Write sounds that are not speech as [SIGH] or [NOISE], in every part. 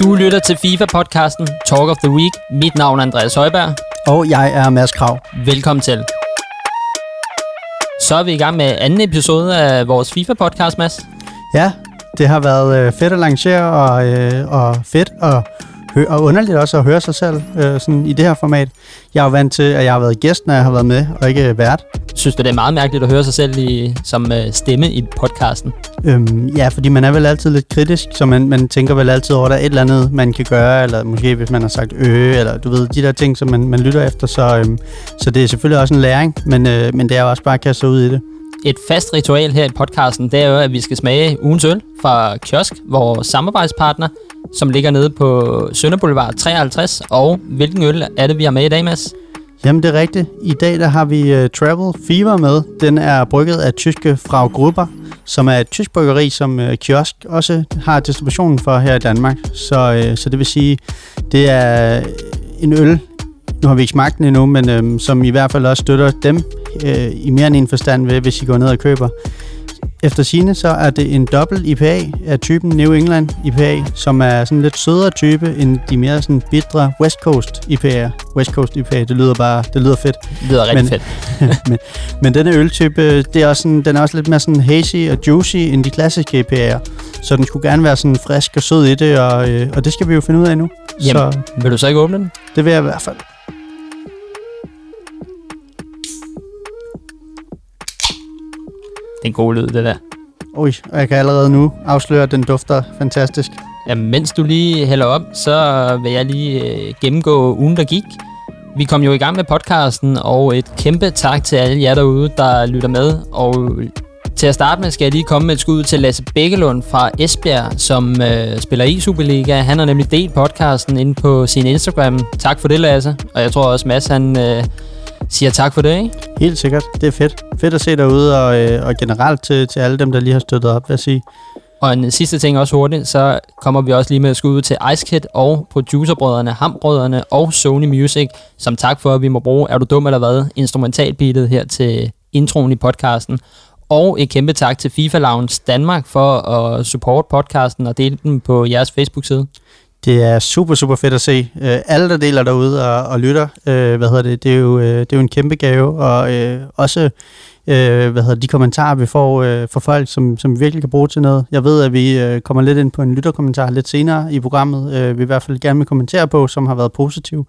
Du lytter til FIFA-podcasten Talk of the Week. Mit navn er Andreas Højberg. Og jeg er Mads Krav. Velkommen til. Så er vi i gang med anden episode af vores FIFA-podcast, Mads. Ja, det har været øh, fedt at lancere, og, øh, og fedt at hø- og underligt også at høre sig selv øh, sådan i det her format. Jeg er jo vant til, at jeg har været gæst, når jeg har været med, og ikke vært. Synes du, det er meget mærkeligt at høre sig selv i, som øh, stemme i podcasten? Øhm, ja, fordi man er vel altid lidt kritisk, så man, man tænker vel altid over, at der er et eller andet, man kan gøre, eller måske hvis man har sagt øh, eller du ved, de der ting, som man, man lytter efter. Så, øhm, så det er selvfølgelig også en læring, men, øh, men det er jo også bare at kaste sig ud i det. Et fast ritual her i podcasten, det er jo, at vi skal smage ugens øl fra Kiosk, vores samarbejdspartner, som ligger nede på Sønder Boulevard 53. Og hvilken øl er det, vi har med i dag, Mads? Jamen, det er rigtigt. I dag der har vi uh, Travel Fever med. Den er brygget af tyske Frau Grupper, som er et tysk bryggeri, som uh, Kiosk også har distributionen for her i Danmark. Så, uh, så det vil sige, det er en øl, nu har vi ikke smagt den endnu, men øhm, som i hvert fald også støtter dem øh, i mere end en forstand ved, hvis I går ned og køber. Efter sine så er det en dobbelt IPA af typen New England IPA, som er sådan lidt sødere type end de mere sådan bitre West Coast IPA. West Coast IPA, det lyder bare, det lyder fedt. Det lyder rigtig Men- fedt. [LAUGHS] men, men denne øltype, det er også sådan, den er også lidt mere sådan hazy og juicy end de klassiske IPA'er. Så den skulle gerne være sådan frisk og sød i det, og, øh, og det skal vi jo finde ud af nu. Jamen, Så vil du så ikke åbne den? det vil jeg i hvert fald. En god lyd, det der. Ui, og jeg kan allerede nu afsløre, at den dufter fantastisk. Ja, mens du lige hælder op, så vil jeg lige øh, gennemgå ugen, der gik. Vi kom jo i gang med podcasten, og et kæmpe tak til alle jer derude, der lytter med. Og til at starte med skal jeg lige komme med et skud til Lasse Bækkelund fra Esbjerg, som øh, spiller i Superliga. Han har nemlig delt podcasten inde på sin Instagram. Tak for det, Lasse. Og jeg tror også, Mads han, øh, siger tak for det, ikke? Helt sikkert. Det er fedt. Fedt at se derude, og, øh, og generelt til, til alle dem, der lige har støttet op, vil jeg sige. Og en sidste ting også hurtigt, så kommer vi også lige med at skud til Icekid og producerbrødrene, Hambrødrene og Sony Music, som tak for, at vi må bruge Er du dum eller hvad? Instrumentalbeatet her til introen i podcasten. Og et kæmpe tak til FIFA Lounge Danmark for at support podcasten og dele den på jeres Facebook-side. Det er super, super fedt at se. Øh, alle, der deler derude og, og lytter, øh, hvad hedder det, det er, jo, øh, det er jo en kæmpe gave, og øh, også øh, hvad hedder det, de kommentarer, vi får øh, fra folk, som, som vi virkelig kan bruge til noget. Jeg ved, at vi øh, kommer lidt ind på en lytterkommentar lidt senere i programmet, øh, vi i hvert fald gerne vil kommentere på, som har været positiv.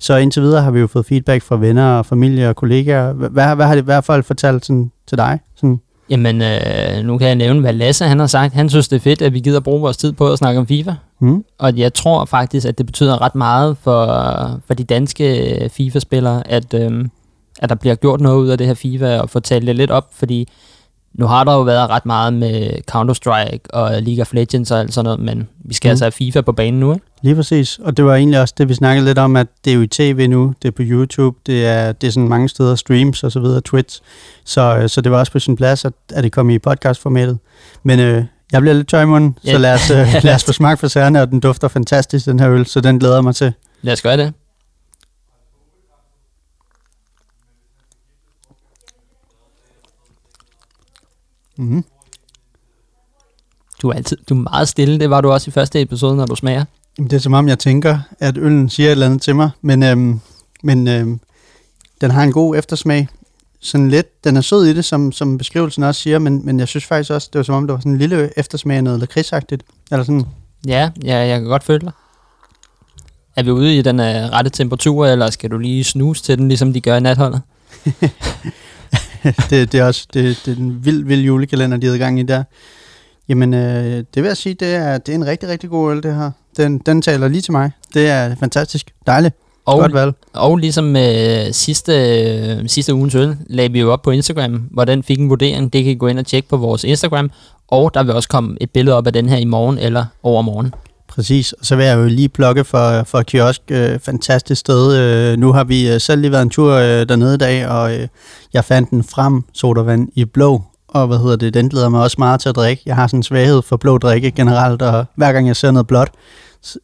Så indtil videre har vi jo fået feedback fra venner og familie og kollegaer. Hvad, hvad, hvad har det i hvert fald fortalt sådan, til dig? Sådan, Jamen, øh, nu kan jeg nævne, hvad Lasse han har sagt. Han synes, det er fedt, at vi gider bruge vores tid på at snakke om FIFA hmm? Og jeg tror faktisk, at det betyder ret meget for, for de danske FIFA-spillere, at, øhm, at der bliver gjort noget ud af det her FIFA, og få talt det lidt op, fordi nu har der jo været ret meget med Counter-Strike og League of Legends og alt sådan noget, men vi skal Mm. mm. altså have FIFA på banen nu, ikke? Lige præcis, og det var egentlig også det, vi snakkede lidt om, at det er jo i tv nu, det er på YouTube, det er, det er sådan mange steder, streams og så videre, Twitch, så, øh, så det var også på sin plads, at, at det kom i podcastformatet. Men øh, jeg bliver lidt tør i munden, Ja. så lad os, øh, [LAUGHS] lad os få smag for sagerne, og den dufter fantastisk, den her øl, så den glæder jeg mig til. Lad os gøre det. Mm-hmm. Du er, altid, du er meget stille, det var du også i første episode, når du smager. Jamen, det er som om, jeg tænker, at øllen siger et eller andet til mig, men, øhm, men øhm, den har en god eftersmag. Sådan lidt, den er sød i det, som, som beskrivelsen også siger, men, men jeg synes faktisk også, det var som om, det var sådan en lille eftersmag af noget lakridsagtigt. Eller sådan, Ja, ja, jeg kan godt føle dig. Er vi ude i den uh, rette temperatur, eller skal du lige snuse til den, ligesom de gør i natholdet? [LAUGHS] det, det er også det, det er en vild, vild julekalender, de i gang i der. Jamen, øh, det vil jeg sige, det er, det er en rigtig, rigtig god øl, det her. Den, den taler lige til mig. Det er fantastisk. Dejligt. Og, Godt valg. og ligesom med sidste, øh, sidste ugens øl, lagde vi jo op på Instagram, hvor den fik en vurdering. Det kan I gå ind og tjekke på vores Instagram. Og der vil også komme et billede op af den her i morgen eller overmorgen. Præcis. Og så vil jeg jo lige plukke for, for kiosk. Øh, fantastisk sted. Øh, nu har vi øh, selv lige været en tur øh, dernede i dag, og øh, jeg fandt den frem sodavand i blå. Og hvad hedder det, den glæder mig også meget til at drikke. Jeg har sådan en svaghed for blå drikke generelt, og hver gang jeg ser noget blåt,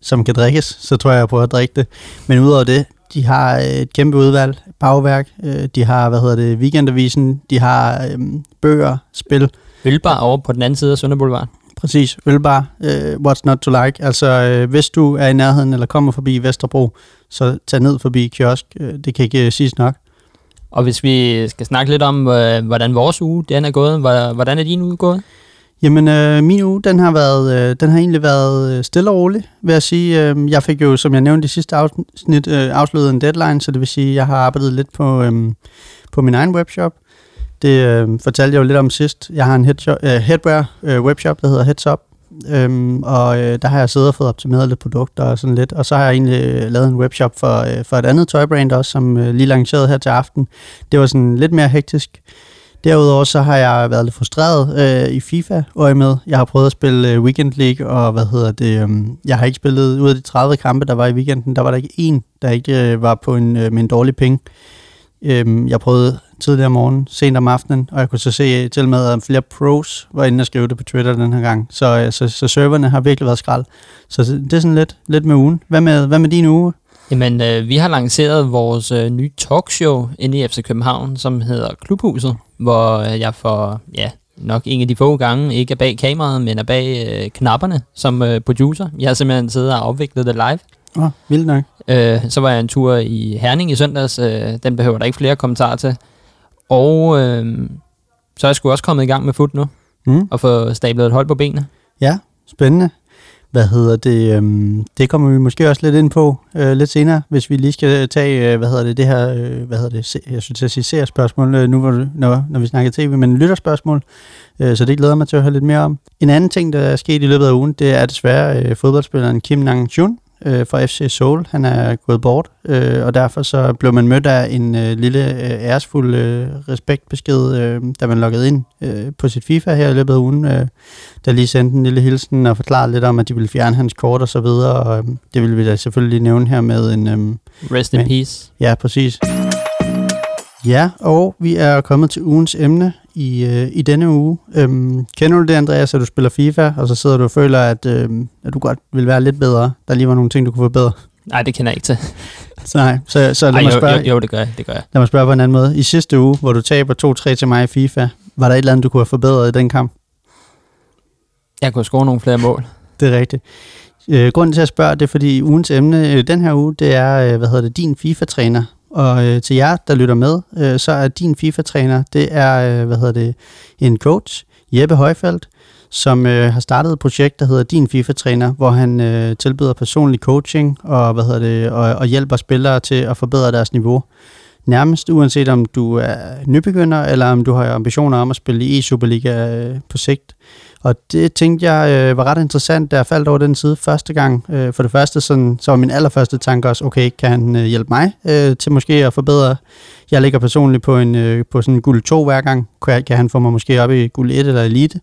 som kan drikkes, så tror jeg, jeg prøver at drikke det. Men udover det, de har øh, et kæmpe udvalg, bagværk, øh, de har, hvad hedder det, weekendavisen, de har øh, bøger, spil, Ølbar over på den anden side af Sønder Boulevard. Præcis, ølbar, uh, what's not to like. Altså, uh, hvis du er i nærheden eller kommer forbi Vesterbro, så tag ned forbi kiosk. Uh, det kan ikke uh, siges nok. Og hvis vi skal snakke lidt om, uh, hvordan vores uge den er gået, hvordan er din uge gået? Jamen, øh, min uge, den har, været, øh, den har egentlig været øh, stille og rolig, vil jeg sige. Øh, jeg fik jo, som jeg nævnte i sidste afsnit, øh, afsluttet en deadline, så det vil sige, at jeg har arbejdet lidt på, øh, på min egen webshop. Det øh, fortalte jeg jo lidt om sidst. Jeg har en headshop, øh, headwear øh, webshop, der hedder Heads Up, Øhm, og øh, der har jeg siddet og fået optimeret lidt produkter og sådan lidt. Og så har jeg egentlig øh, lavet en webshop for, øh, for et andet tøjbrand også, som øh, lige lanceret her til aften. Det var sådan lidt mere hektisk. Derudover så har jeg været lidt frustreret øh, i FIFA og med. Jeg har prøvet at spille øh, Weekend League, og hvad hedder det, øh, jeg har ikke spillet ud af de 30 kampe, der var i weekenden, der var der ikke en, der ikke øh, var på en, øh, med en dårlig ping. Øh, jeg prøvede tidligere om morgenen, sent om aftenen, og jeg kunne så se til med, at flere pros var inde og skrive det på Twitter den her gang. Så, øh, så, så serverne har virkelig været skrald. Så det er sådan lidt, lidt med ugen. Hvad med, hvad med din uge? Jamen, øh, vi har lanceret vores øh, nye talkshow inde i FC København, som hedder Klubhuset, hvor øh, jeg for, ja, nok en af de få gange ikke er bag kameraet, men er bag øh, knapperne som øh, producer. Jeg har simpelthen siddet og afviklet det live. Åh, oh, vildt nok. Øh, så var jeg en tur i Herning i søndags. Øh, den behøver der ikke flere kommentarer til. Og øh, så er jeg sgu også kommet i gang med fod nu, mm. og få stablet et hold på benene. Ja, spændende. Hvad hedder det? Øhm, det kommer vi måske også lidt ind på øh, lidt senere, hvis vi lige skal tage, øh, hvad hedder det, det her, øh, hvad hedder det, se, jeg synes, jeg siger spørgsmål øh, nu hvor, når, når vi snakker tv, men lytterspørgsmål, øh, så det glæder mig til at høre lidt mere om. En anden ting, der er sket i løbet af ugen, det er desværre øh, fodboldspilleren Kim Nang-chun, øh, fra FC Seoul. Han er gået bort, øh, og derfor så blev man mødt af en øh, lille øh, æresfuld øh, respektbesked, øh, da man loggede ind øh, på sit FIFA her i løbet af ugen, øh, der lige sendte en lille hilsen og forklarede lidt om, at de ville fjerne hans kort og så videre, og øh, det vil vi da selvfølgelig nævne her med en... Øh, Rest in med, peace. Ja, præcis. Ja, og vi er kommet til ugens emne i, øh, i denne uge. Øhm, kender du det, Andreas, at du spiller FIFA, og så sidder du og føler, at, øh, at du godt vil være lidt bedre? Der lige var nogle ting, du kunne forbedre. Nej, det kender jeg ikke til. så nej, så, så lad Ej, mig spørge, jo, jo, jo, det gør jeg, det gør jeg. Lad mig spørge på en anden måde. I sidste uge, hvor du taber 2-3 til mig i FIFA, var der et eller andet, du kunne have forbedret i den kamp? Jeg kunne score nogle flere mål. Det er rigtigt. Øh, grunden til at spørge, det er fordi ugens emne øh, den her uge, det er, øh, hvad hedder det, din FIFA-træner. Og øh, til jer, der lytter med, øh, så er din FIFA-træner, det er, øh, hvad hedder det, en coach, Jeppe Højfeldt, som øh, har startet et projekt, der hedder Din FIFA-træner, hvor han øh, tilbyder personlig coaching og, hvad hedder det, og, og hjælper spillere til at forbedre deres niveau. Nærmest uanset om du er nybegynder, eller om du har ambitioner om at spille i E-Superliga øh, på sigt. Og det tænkte jeg øh, var ret interessant, da jeg faldt over den side første gang. Øh, for det første, sådan, så var min allerførste tanke også, okay, kan han øh, hjælpe mig øh, til måske at forbedre? Jeg ligger personligt på, en, øh, på sådan en guld 2 hver gang. Kan, kan han få mig måske op i guld 1 eller elite?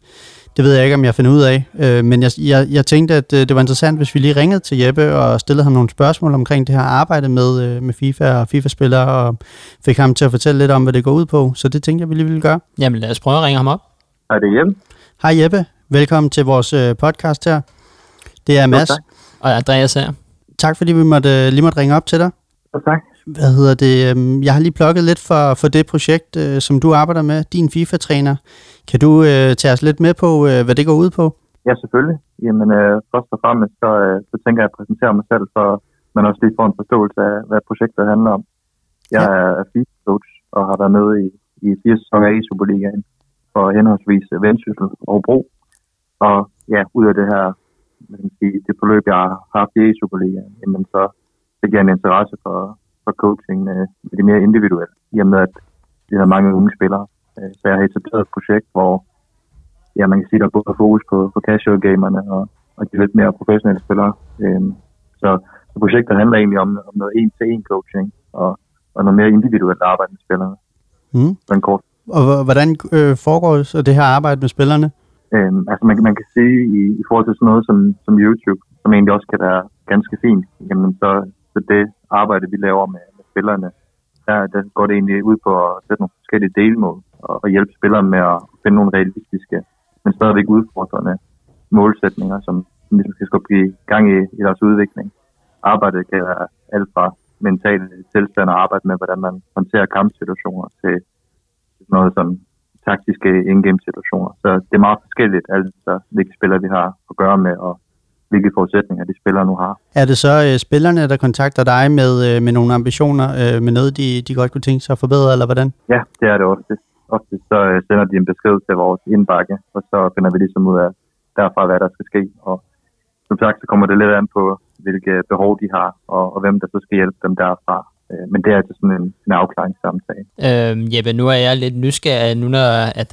Det ved jeg ikke, om jeg finder ud af. Øh, men jeg, jeg, jeg tænkte, at øh, det var interessant, hvis vi lige ringede til Jeppe og stillede ham nogle spørgsmål omkring det her arbejde med, øh, med FIFA og FIFA-spillere, og fik ham til at fortælle lidt om, hvad det går ud på. Så det tænkte jeg, vi lige ville gøre. Jamen lad os prøve at ringe ham op. Er det Jeppe? Hej Jeppe, velkommen til vores øh, podcast her. Det er Mads. Og Andreas her. Tak fordi vi måtte, øh, lige måtte ringe op til dig. Ja, tak. Hvad hedder det? Øh, jeg har lige plukket lidt for, for det projekt, øh, som du arbejder med, din FIFA-træner. Kan du øh, tage os lidt med på, øh, hvad det går ud på? Ja, selvfølgelig. Jamen, øh, først og fremmest, så, øh, så tænker jeg at præsentere mig selv, så man også lige får en forståelse af, hvad projektet handler om. Jeg ja. er FIFA-coach og har været med i, i fire sæsoner i Superligaen for henholdsvis Vendsyssel og Bro. Og ja, ud af det her, man kan sige, det forløb, jeg har haft i Superligaen, jamen så fik jeg en interesse for, for coaching øh, med det mere individuelle, i og med at vi har mange unge spillere. Øh, så jeg har etableret et projekt, hvor ja, man kan sige, der er både fokus på, på casual gamerne og, og de lidt mere professionelle spillere. Øh, så, så projektet handler egentlig om, om noget en-til-en coaching og, og noget mere individuelt arbejde med spillerne. Mm. Så en kort og hvordan øh, foregår så det her arbejde med spillerne? Øhm, altså man, man kan sige i, i forhold til sådan noget som, som YouTube, som egentlig også kan være ganske fint, jamen så, så det arbejde, vi laver med, med spillerne, der, der går det egentlig ud på at sætte nogle forskellige delmål og, og hjælpe spillerne med at finde nogle realistiske, men stadigvæk udfordrende målsætninger, som, som ligesom skal skubbe i gang i, i deres udvikling. Arbejdet kan være alt fra mentale tilstand og arbejde med, hvordan man håndterer kampsituationer til noget som taktiske in-game situationer. Så det er meget forskelligt, altså hvilke spillere vi har at gøre med, og hvilke forudsætninger de spillere nu har. Er det så øh, spillerne, der kontakter dig med, øh, med nogle ambitioner, øh, med noget, de, de godt kunne tænke sig at forbedre, eller hvordan? Ja, det er det også. Ofte så øh, sender de en besked til vores indbakke, og så finder vi ligesom ud af derfra, hvad der skal ske. Og som sagt, så kommer det lidt an på, hvilke behov de har, og, og hvem der så skal hjælpe dem derfra. Øh, men det er altså sådan en, en afklaringssamtale. Øh, Jeppe, nu er jeg lidt nysgerrig, nu når at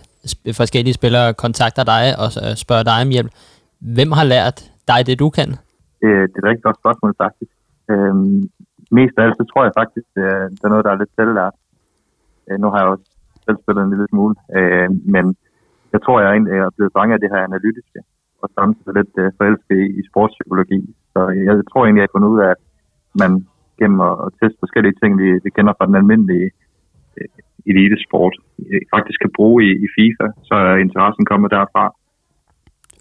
forskellige spillere kontakter dig og spørger dig om hjælp. Hvem har lært dig det, du kan? Øh, det er et rigtig godt spørgsmål, faktisk. Øh, mest af alt, så tror jeg faktisk, det er, det er noget, der er lidt selvlært. Øh, nu har jeg også selv spillet en lille smule, øh, men jeg tror, jeg egentlig er blevet fanget af det her analytiske, og samtidig lidt øh, forelsket i, i sportspsykologi. Så jeg, jeg tror egentlig, jeg har fundet ud af, at man gennem at, teste forskellige ting, vi, vi kender fra den almindelige øh, elitesport, øh, faktisk kan bruge i, i FIFA, så er interessen kommet derfra.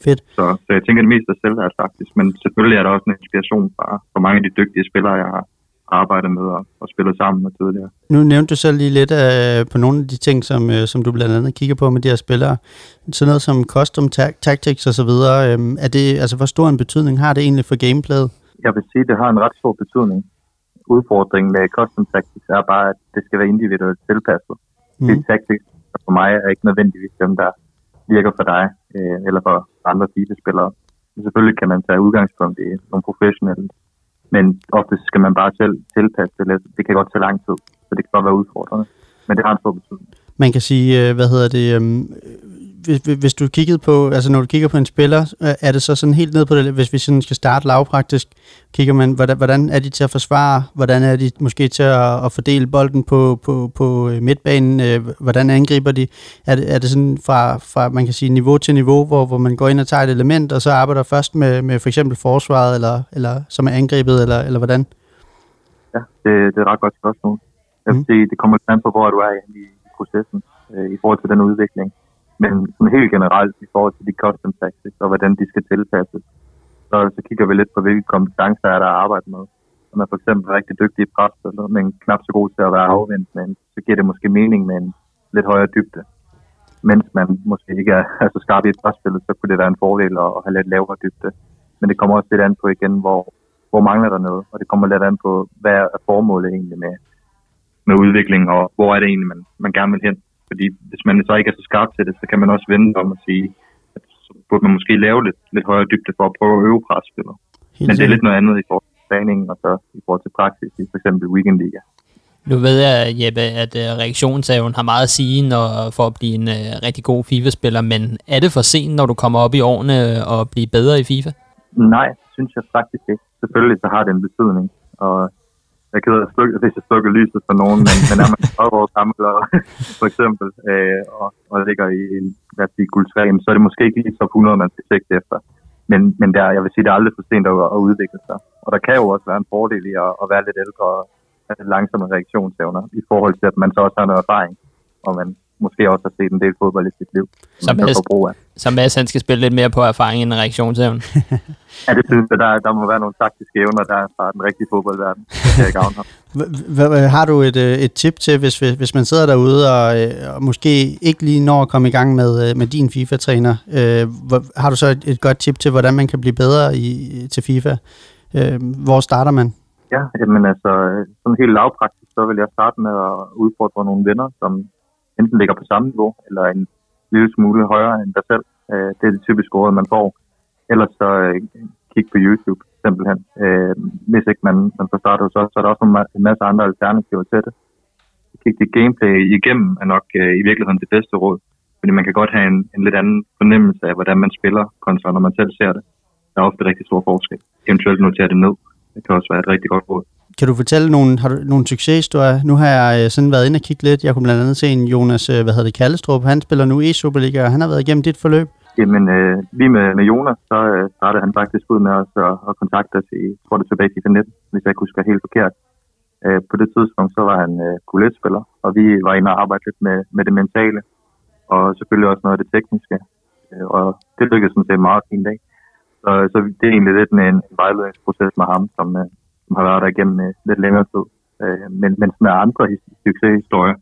Fedt. Så, så jeg tænker det mest af selvlært faktisk, men selvfølgelig er der også en inspiration fra, fra mange af de dygtige spillere, jeg har arbejdet med og, og spillet sammen med tidligere. Nu nævnte du selv lige lidt uh, på nogle af de ting, som, uh, som du blandt andet kigger på med de her spillere. Sådan noget som custom ta- tactics og så videre. Um, er det, altså, hvor stor en betydning har det egentlig for gameplayet? Jeg vil sige, at det har en ret stor betydning. Udfordringen med custom tactics er bare, at det skal være individuelt tilpasset. Mm. De tactics for mig er ikke nødvendigvis dem, der virker for dig øh, eller for andre FIFA-spillere. Selvfølgelig kan man tage udgangspunkt i nogle professionelle, men ofte skal man bare selv tilpasse det lidt. Det kan godt tage lang tid, så det kan godt være udfordrende, men det har en stor betydning. Man kan sige, øh, hvad hedder det, øhm, hvis, hvis du kiggede på, altså når du kigger på en spiller, er det så sådan helt ned på det, hvis vi sådan skal starte lavpraktisk, kigger man, hvordan, hvordan er de til at forsvare, hvordan er de måske til at, at fordele bolden på, på, på øh, midtbanen, øh, hvordan angriber de, er det, er det sådan fra, fra, man kan sige, niveau til niveau, hvor, hvor man går ind og tager et element, og så arbejder først med, med for eksempel forsvaret, eller, eller som er angrebet, eller, eller hvordan? Ja, det, det er et ret godt spørgsmål. Mm. sige, det kommer an på, hvor du er i, i processen øh, i forhold til den udvikling. Men sådan helt generelt i forhold til de custom tactics og hvordan de skal tilpasses, så, så kigger vi lidt på, hvilke kompetencer er der at arbejde med. Når man for eksempel er rigtig dygtig i pres, men knap så god til at være afvendt, men så giver det måske mening med en lidt højere dybde. Mens man måske ikke er, er så skarp i et presspil, så kunne det være en fordel at, at have lidt lavere dybde. Men det kommer også lidt an på igen, hvor, hvor mangler der noget, og det kommer lidt an på, hvad er formålet egentlig med, med udvikling, og hvor er det egentlig, man, man gerne vil hen. Fordi hvis man så ikke er så skarp til det, så kan man også vende om og sige, at så burde man måske lave lidt, lidt højere dybde for at prøve at øve presspillet. Men det er lidt noget andet i forhold til træningen og så i forhold til praksis i for eksempel weekendliga. Nu ved jeg, Jeppe, at uh, reaktionshaven har meget at sige når, for at blive en uh, rigtig god FIFA-spiller, men er det for sent, når du kommer op i årene og blive bedre i FIFA? Nej, synes jeg faktisk ikke. Selvfølgelig så har det en betydning, og jeg keder slukke, hvis jeg slukker lyset for nogen, men, men er man [LAUGHS] 30 år gammel, for eksempel, øh, og, og ligger i en, lad os sige, guld 3, så er det måske ikke lige top 100, man skal sigte efter. Men, men der, jeg vil sige, det er aldrig for sent at, at udvikle sig. Og der kan jo også være en fordel i at, at være lidt ældre og have langsomme reaktionsevner, i forhold til, at man så også har noget erfaring, og man måske også har set en del fodbold i sit liv. Så Mads, så Mads han skal spille lidt mere på erfaring end reaktionsevne. [LAUGHS] ja, det synes jeg. Der, der må være nogle taktiske evner, der er fra den rigtige fodboldverden. Det [LAUGHS] har du et, øh, et tip til, hvis, hvis man sidder derude og, øh, og måske ikke lige når at komme i gang med, øh, med din FIFA-træner? Øh, har du så et, et godt tip til, hvordan man kan blive bedre i, til FIFA? Øh, hvor starter man? Ja, men altså, sådan helt lavpraktisk, så vil jeg starte med at udfordre nogle venner, som enten ligger på samme niveau, eller en lille smule højere end dig selv. Øh, det er det typiske råd, man får. Ellers så øh, kig på YouTube, simpelthen. Øh, hvis ikke man, man får startet så, så er der også en masse andre alternativer til det. Kig dit gameplay igennem er nok øh, i virkeligheden det bedste råd. Fordi man kan godt have en, en lidt anden fornemmelse af, hvordan man spiller, kontra når man selv ser det. Der er ofte rigtig stor forskel. Eventuelt notere det ned. Det kan også være et rigtig godt råd. Kan du fortælle nogle, har du nogle succeshistorier? Nu har jeg øh, sådan været inde og kigge lidt. Jeg kunne blandt andet se en Jonas, øh, hvad hedder det, Kallestrup. Han spiller nu i Superliga, og han har været igennem dit forløb. Jamen, øh, lige med, med Jonas, så øh, startede han faktisk ud med os at, og kontakte os i, jeg tror det tilbage i 19, hvis jeg ikke husker helt forkert. Øh, på det tidspunkt, så var han øh, kulletspiller, og vi var inde og arbejde lidt med, med det mentale, og selvfølgelig også noget af det tekniske. Øh, og det lykkedes sådan set meget fint dag. Så, så det er egentlig lidt en, en vejledningsproces med ham, som, øh, som har været der igennem øh, lidt længere tid. Øh, men, men med andre succeshistorier,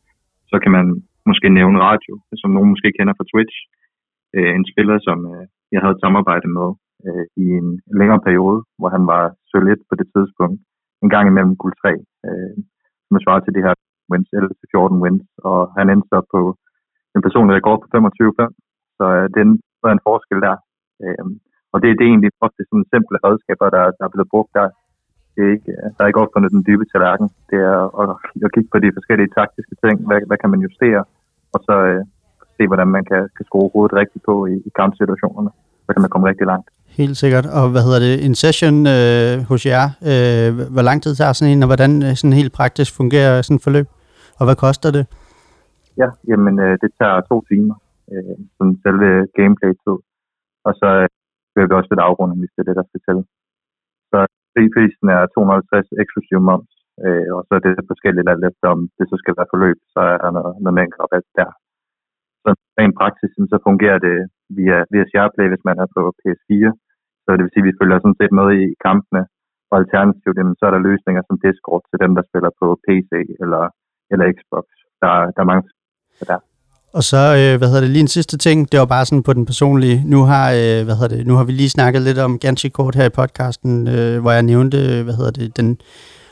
så kan man måske nævne Radio, som nogen måske kender fra Twitch. Øh, en spiller, som øh, jeg havde et samarbejde med øh, i en længere periode, hvor han var sølv på det tidspunkt. En gang imellem guld 3, øh, som svarer til det her wins, 11-14 wins, og han endte så på en personlig rekord på 25-5. Så øh, det er en forskel der. Øh, og det, det er egentlig ofte sådan simple redskaber, der, der er blevet brugt der. Det er ikke, der er ikke opfundet den dybe tallerken. Det er at, at kigge på de forskellige taktiske ting. Hvad, hvad kan man justere? Og så øh, se, hvordan man kan, kan skrue hovedet rigtigt på i, i kampsituationerne. Så kan man komme rigtig langt. Helt sikkert. Og hvad hedder det? En session øh, hos jer, øh, hvor lang tid tager sådan en, og hvordan øh, sådan helt praktisk fungerer sådan et forløb? Og hvad koster det? Ja, jamen øh, det tager to timer, øh, som selve gameplay-tid. Og så øh, bliver vi også lidt afrunding, hvis det er det, der skal til. Så prisen er 250 eksklusiv moms, øh, og så er det forskelligt alt efter, om det så skal være forløb, så er der noget, noget med rabat der. Så rent praksis, så fungerer det via, via SharePlay, hvis man er på PS4. Så det vil sige, at vi følger sådan set med i kampene, og alternativt, så er der løsninger som Discord til dem, der spiller på PC eller, eller Xbox. Der, der er mange der. Og så, øh, hvad hedder det, lige en sidste ting, det var bare sådan på den personlige. Nu har, øh, hvad hedder det, nu har vi lige snakket lidt om ganske kort her i podcasten, øh, hvor jeg nævnte, hvad hedder det, den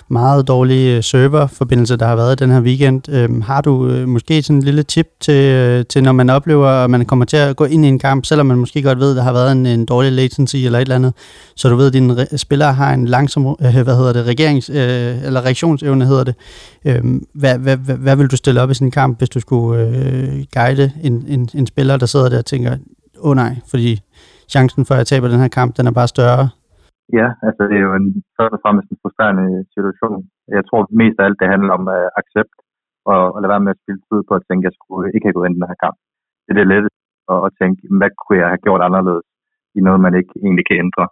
meget dårlige øh, serverforbindelse, der har været den her weekend. Øhm, har du øh, måske sådan en lille tip til, øh, til, når man oplever, at man kommer til at gå ind i en kamp, selvom man måske godt ved, at der har været en, en dårlig latency eller et eller andet, så du ved, at dine re- spillere har en langsom, øh, hvad hedder det, regerings, øh, eller reaktionsevne hedder det. Øhm, hvad, hvad, hvad, hvad vil du stille op i sådan en kamp, hvis du skulle øh, guide en, en, en spiller, der sidder der og tænker, åh oh, nej, fordi chancen for, at jeg taber den her kamp, den er bare større, Ja, altså det er jo en, først og fremmest en frustrerende situation. Jeg tror mest af alt, det handler om uh, accept og, og lade være med at spille tid på at tænke, at jeg skulle ikke have gået ind i den her kamp. Det er det letteste at, at tænke, hvad kunne jeg have gjort anderledes i noget, man ikke egentlig kan ændre.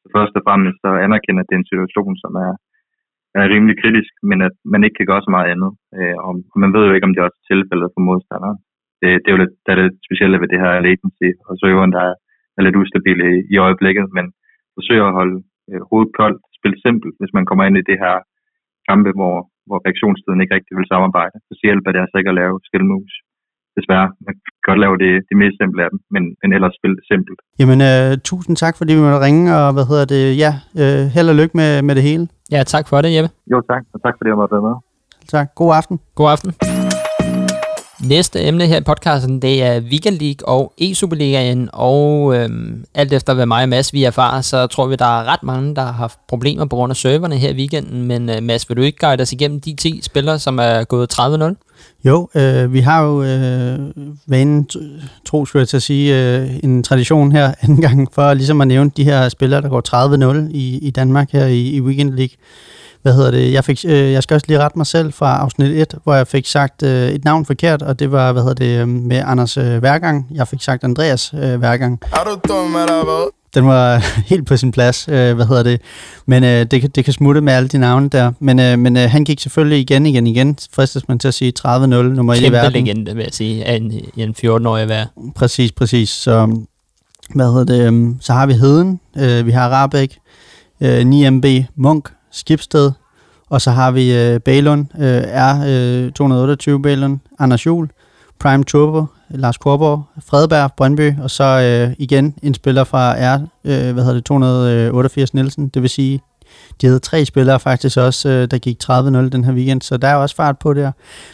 Så først og fremmest så anerkende, at det er en situation, som er, er rimelig kritisk, men at man ikke kan gøre så meget andet. Øh, og man ved jo ikke, om det er også tilfældet for modstanderen. Det, det er jo lidt, det, er det specielle ved det her latency, og så jo, der er, er lidt ustabil i, i øjeblikket, men forsøger at holde øh, hovedet koldt, spille simpelt, hvis man kommer ind i det her kampe, hvor, hvor reaktionstiden ikke rigtig vil samarbejde. Så hjælper det altså ikke at lave skillmoves. Desværre. Man kan godt lave det, det mest simple af dem, men, men ellers spille simpelt. Jamen, øh, tusind tak, fordi vi måtte ringe, og hvad hedder det, ja, øh, held og lykke med, med det hele. Ja, tak for det, Jeppe. Jo, tak, og tak fordi jeg måtte være med. Tak. God aften. God aften. Næste emne her i podcasten, det er Weekend League og E-Superligaen, og øhm, alt efter hvad mig og Mads vi erfarer, så tror vi, der er ret mange, der har haft problemer på grund af serverne her i weekenden, men øh, Mads, vil du ikke guide os igennem de 10 spillere, som er gået 30-0? Jo, øh, vi har jo øh, vanen, tro skulle jeg til at sige, øh, en tradition her [LAUGHS] anden gang, for ligesom at nævne de her spillere, der går 30-0 i, i Danmark her i, i Weekend League hvad hedder det, jeg, fik, øh, jeg skal også lige rette mig selv fra afsnit 1, hvor jeg fik sagt øh, et navn forkert, og det var, hvad hedder det, øh, med Anders øh, Værgang. Jeg fik sagt Andreas øh, Værgang. Er du dum, eller Den var [LAUGHS] helt på sin plads, øh, hvad hedder det. Men øh, det, det kan smutte med alle de navne der. Men, øh, men øh, han gik selvfølgelig igen, igen, igen. Fristes man til at sige 30-0, nummer 1 i verden. Kæmpe legende, vil jeg sige, af en, en 14-årig hver. Præcis, præcis. Så, hvad hedder det, øh, så har vi Heden, øh, vi har Rabeck, øh, 9MB Munk, Skibsted, og så har vi øh, Balon, øh, R228 øh, Balon, Anders Juhl, Prime Turbo, Lars Korborg, Fredberg, Brøndby, og så øh, igen en spiller fra R, øh, hvad hedder det, 288 Nielsen, det vil sige, de havde tre spillere faktisk også, øh, der gik 30-0 den her weekend, så der er også fart på der.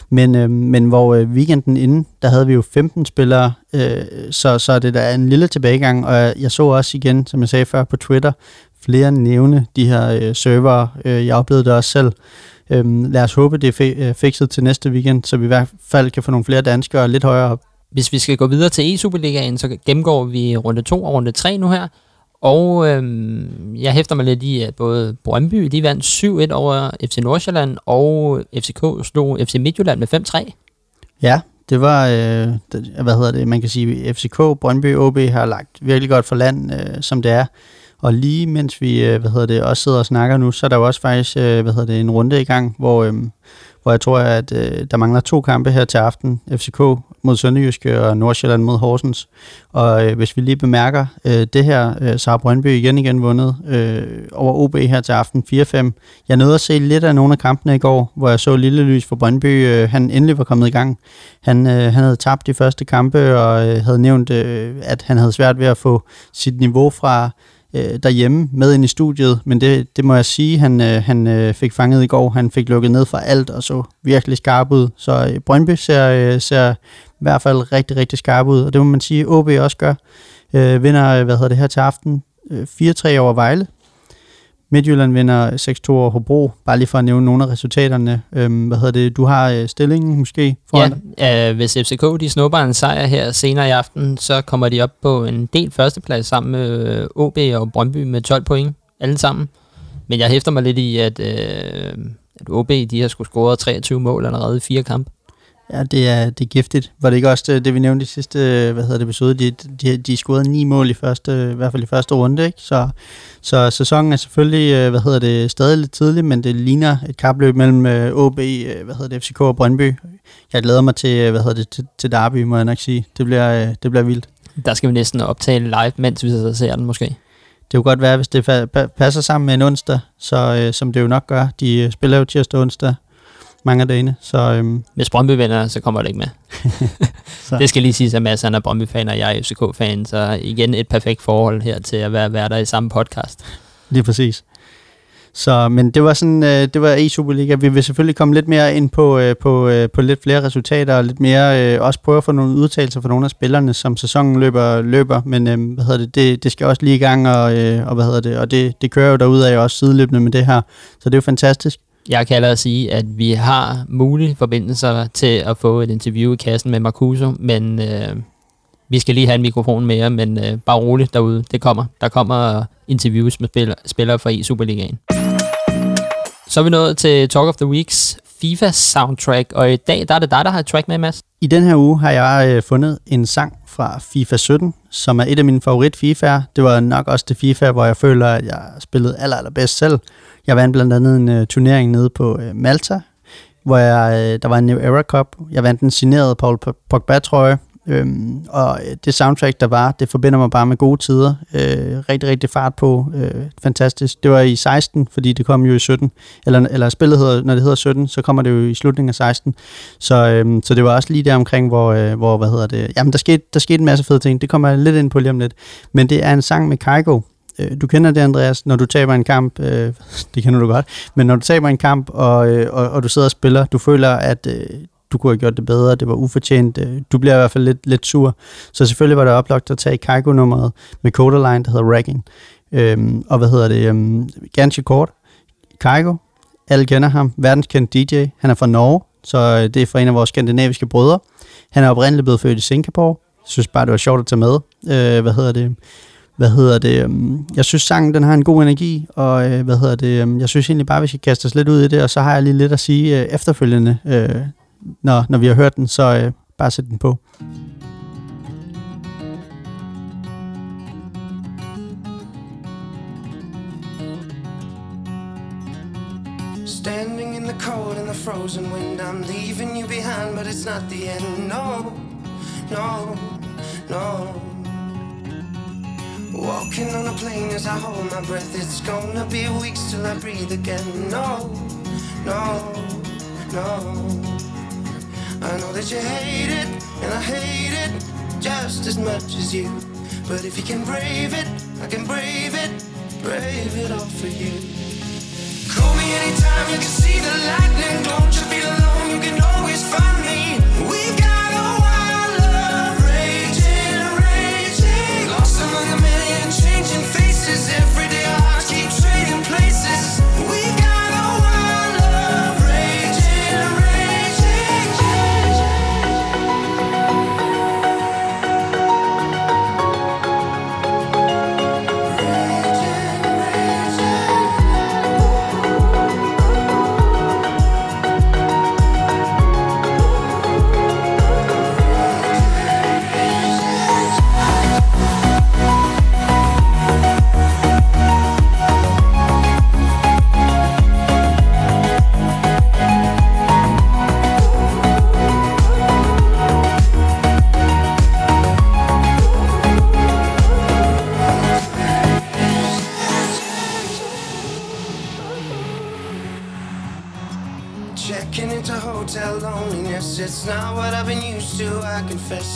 Men, øh, men hvor øh, weekenden inden, der havde vi jo 15 spillere, øh, så, så det der er en lille tilbagegang, og jeg, jeg så også igen, som jeg sagde før på Twitter, flere nævne de her øh, server. Øh, jeg oplevede det også selv. Øhm, lad os håbe, det er fi- øh, fikset til næste weekend, så vi i hvert fald kan få nogle flere danskere lidt højere op. Hvis vi skal gå videre til E-Superligaen, så gennemgår vi runde 2 og runde 3 nu her. Og øhm, jeg hæfter mig lidt i, at både Brøndby, de vandt 7-1 over FC Nordsjælland, og FCK slog FC Midtjylland med 5-3. Ja, det var, øh, det, hvad hedder det, man kan sige, FCK, Brøndby, OB har lagt virkelig godt for land, øh, som det er. Og lige mens vi øh, hvad hedder det, også sidder og snakker nu, så er der jo også faktisk øh, hvad hedder det, en runde i gang, hvor, øhm, hvor jeg tror, at øh, der mangler to kampe her til aften. FCK mod Sønderjyske og Nordsjælland mod Horsens. Og øh, hvis vi lige bemærker øh, det her, øh, så har Brøndby igen igen vundet øh, over OB her til aften 4-5. Jeg nåede at se lidt af nogle af kampene i går, hvor jeg så Lille Lys for Brøndby. Øh, han endelig var kommet i gang. Han, øh, han havde tabt de første kampe og øh, havde nævnt, øh, at han havde svært ved at få sit niveau fra øh, derhjemme med ind i studiet, men det, det må jeg sige, han, øh, han øh, fik fanget i går. Han fik lukket ned for alt og så virkelig skarp ud. Så øh, Brøndby ser, øh, ser i hvert fald rigtig, rigtig skarp ud, og det må man sige, OB også gør. Øh, vinder, hvad hedder det her til aften, øh, 4-3 over Vejle, Midtjylland vinder 6-2 over Hobro, bare lige for at nævne nogle af resultaterne. Øhm, hvad hedder det? Du har øh, stillingen måske foran Ja, øh, hvis FCK de snupper en sejr her senere i aften, så kommer de op på en del førsteplads sammen med øh, OB og Brøndby med 12 point, alle sammen. Men jeg hæfter mig lidt i, at, øh, at OB de har skulle scoret 23 mål allerede i fire kampe. Ja, det er, det er giftigt. Var det ikke også det, det vi nævnte i sidste hvad hedder det, episode? De, de, de scorede ni mål i første, i hvert fald i første runde, ikke? Så, så sæsonen er selvfølgelig, øh, hvad hedder det, stadig lidt tidlig, men det ligner et kapløb mellem OB, øh, øh, hvad hedder det, FCK og Brøndby. Jeg glæder mig til, hvad hedder det, til, til Derby, må jeg nok sige. Det bliver, det bliver vildt. Der skal vi næsten optage live, mens vi så ser den måske. Det kunne godt være, hvis det passer sammen med en onsdag, så, som det jo nok gør. De spiller jo tirsdag og onsdag, mange af dagene. Så, øhm. Hvis Brøndby vinder, så kommer det ikke med. [LAUGHS] det skal lige sige, at Mads er Brøndby-fan, og jeg er FCK-fan, så igen et perfekt forhold her til at være, der i samme podcast. Lige præcis. Så, men det var sådan, øh, det var e-Superliga. Vi vil selvfølgelig komme lidt mere ind på, øh, på, øh, på lidt flere resultater, og lidt mere, øh, også prøve at få nogle udtalelser fra nogle af spillerne, som sæsonen løber, løber men øh, hvad hedder det, det, det skal også lige i gang, og, øh, og hvad hedder det, og det, det kører jo derud af også sideløbende med det her, så det er jo fantastisk. Jeg kan allerede sige, at vi har mulige forbindelser til at få et interview i kassen med Marcuso, men øh, vi skal lige have en mikrofon mere, men øh, bare roligt derude. Det kommer. Der kommer interviews med spillere, spillere fra E-Superligaen. Så er vi nået til Talk of the Weeks FIFA soundtrack, og i dag der er det dig, der har et track med, Mads. I den her uge har jeg øh, fundet en sang fra FIFA 17, som er et af mine favorit FIFA'er. Det var nok også det FIFA, hvor jeg føler, at jeg spillede aller, allerbedst selv. Jeg vandt blandt andet en uh, turnering nede på uh, Malta, hvor jeg, uh, der var en New Era Cup. Jeg vandt en signeret Paul Pogba-trøje, Øhm, og øh, det soundtrack, der var, det forbinder mig bare med gode tider. Øh, rigtig, rigtig fart på. Øh, fantastisk. Det var i 16, fordi det kom jo i 17. Eller, eller spillet hedder, når det hedder 17, så kommer det jo i slutningen af 16. Så, øhm, så det var også lige der omkring, hvor, øh, hvor hvad hedder det, jamen der skete, der skete en masse fede ting. Det kommer jeg lidt ind på lige om lidt. Men det er en sang med Kaigo, Øh, du kender det, Andreas, når du taber en kamp, øh, [LAUGHS] det kender du godt, men når du taber en kamp, og, øh, og, og du sidder og spiller, du føler, at øh, du kunne have gjort det bedre, det var ufortjent, øh, du bliver i hvert fald lidt, lidt sur. Så selvfølgelig var det oplagt at tage Kaiko-nummeret med Coderline, der hedder Ragging. Øhm, og hvad hedder det, øhm, ganske kort, Kaiko, alle kender ham, verdenskendt DJ, han er fra Norge, så øh, det er fra en af vores skandinaviske brødre. Han er oprindeligt blevet født i Singapore, jeg synes bare, det var sjovt at tage med. Øh, hvad hedder det? Hvad hedder det? Øhm, jeg synes, sangen den har en god energi, og øh, hvad hedder det? Øhm, jeg synes egentlig bare, vi skal kaste os lidt ud i det, og så har jeg lige lidt at sige efterfølgende, øh, når, når vi har hørt den, så øh, bare sæt den på. Standing in the cold and the frozen wind, I'm leaving you behind, but it's not the end. No, no, no. Walking on a plane as I hold my breath. It's gonna be weeks till I breathe again. No, no, no. I know that you hate it, and I hate it just as much as you. But if you can brave it, I can brave it, brave it all for you. Call me anytime you can see the lightning. Don't you feel alone? You can always find me. We've got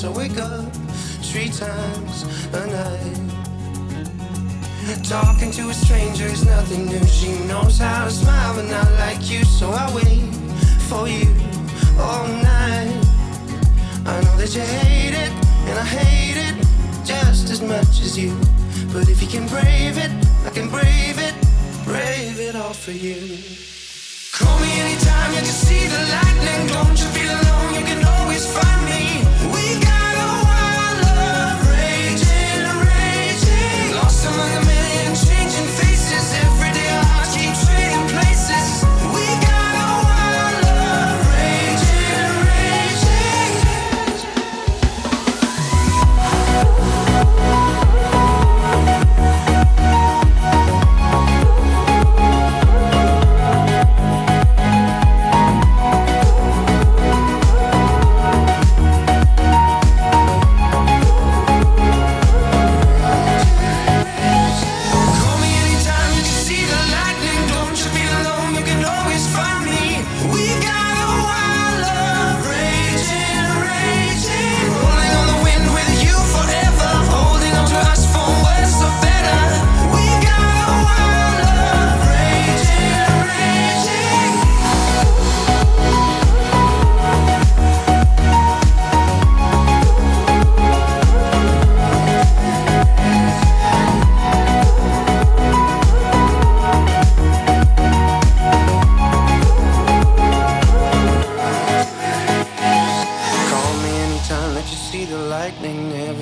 I wake up three times a night. Talking to a stranger is nothing new. She knows how to smile, but not like you. So I wait for you all night. I know that you hate it, and I hate it just as much as you. But if you can brave it, I can brave it, brave it all for you. Call me anytime you can see the lightning. Don't you feel alone? You can always find me. We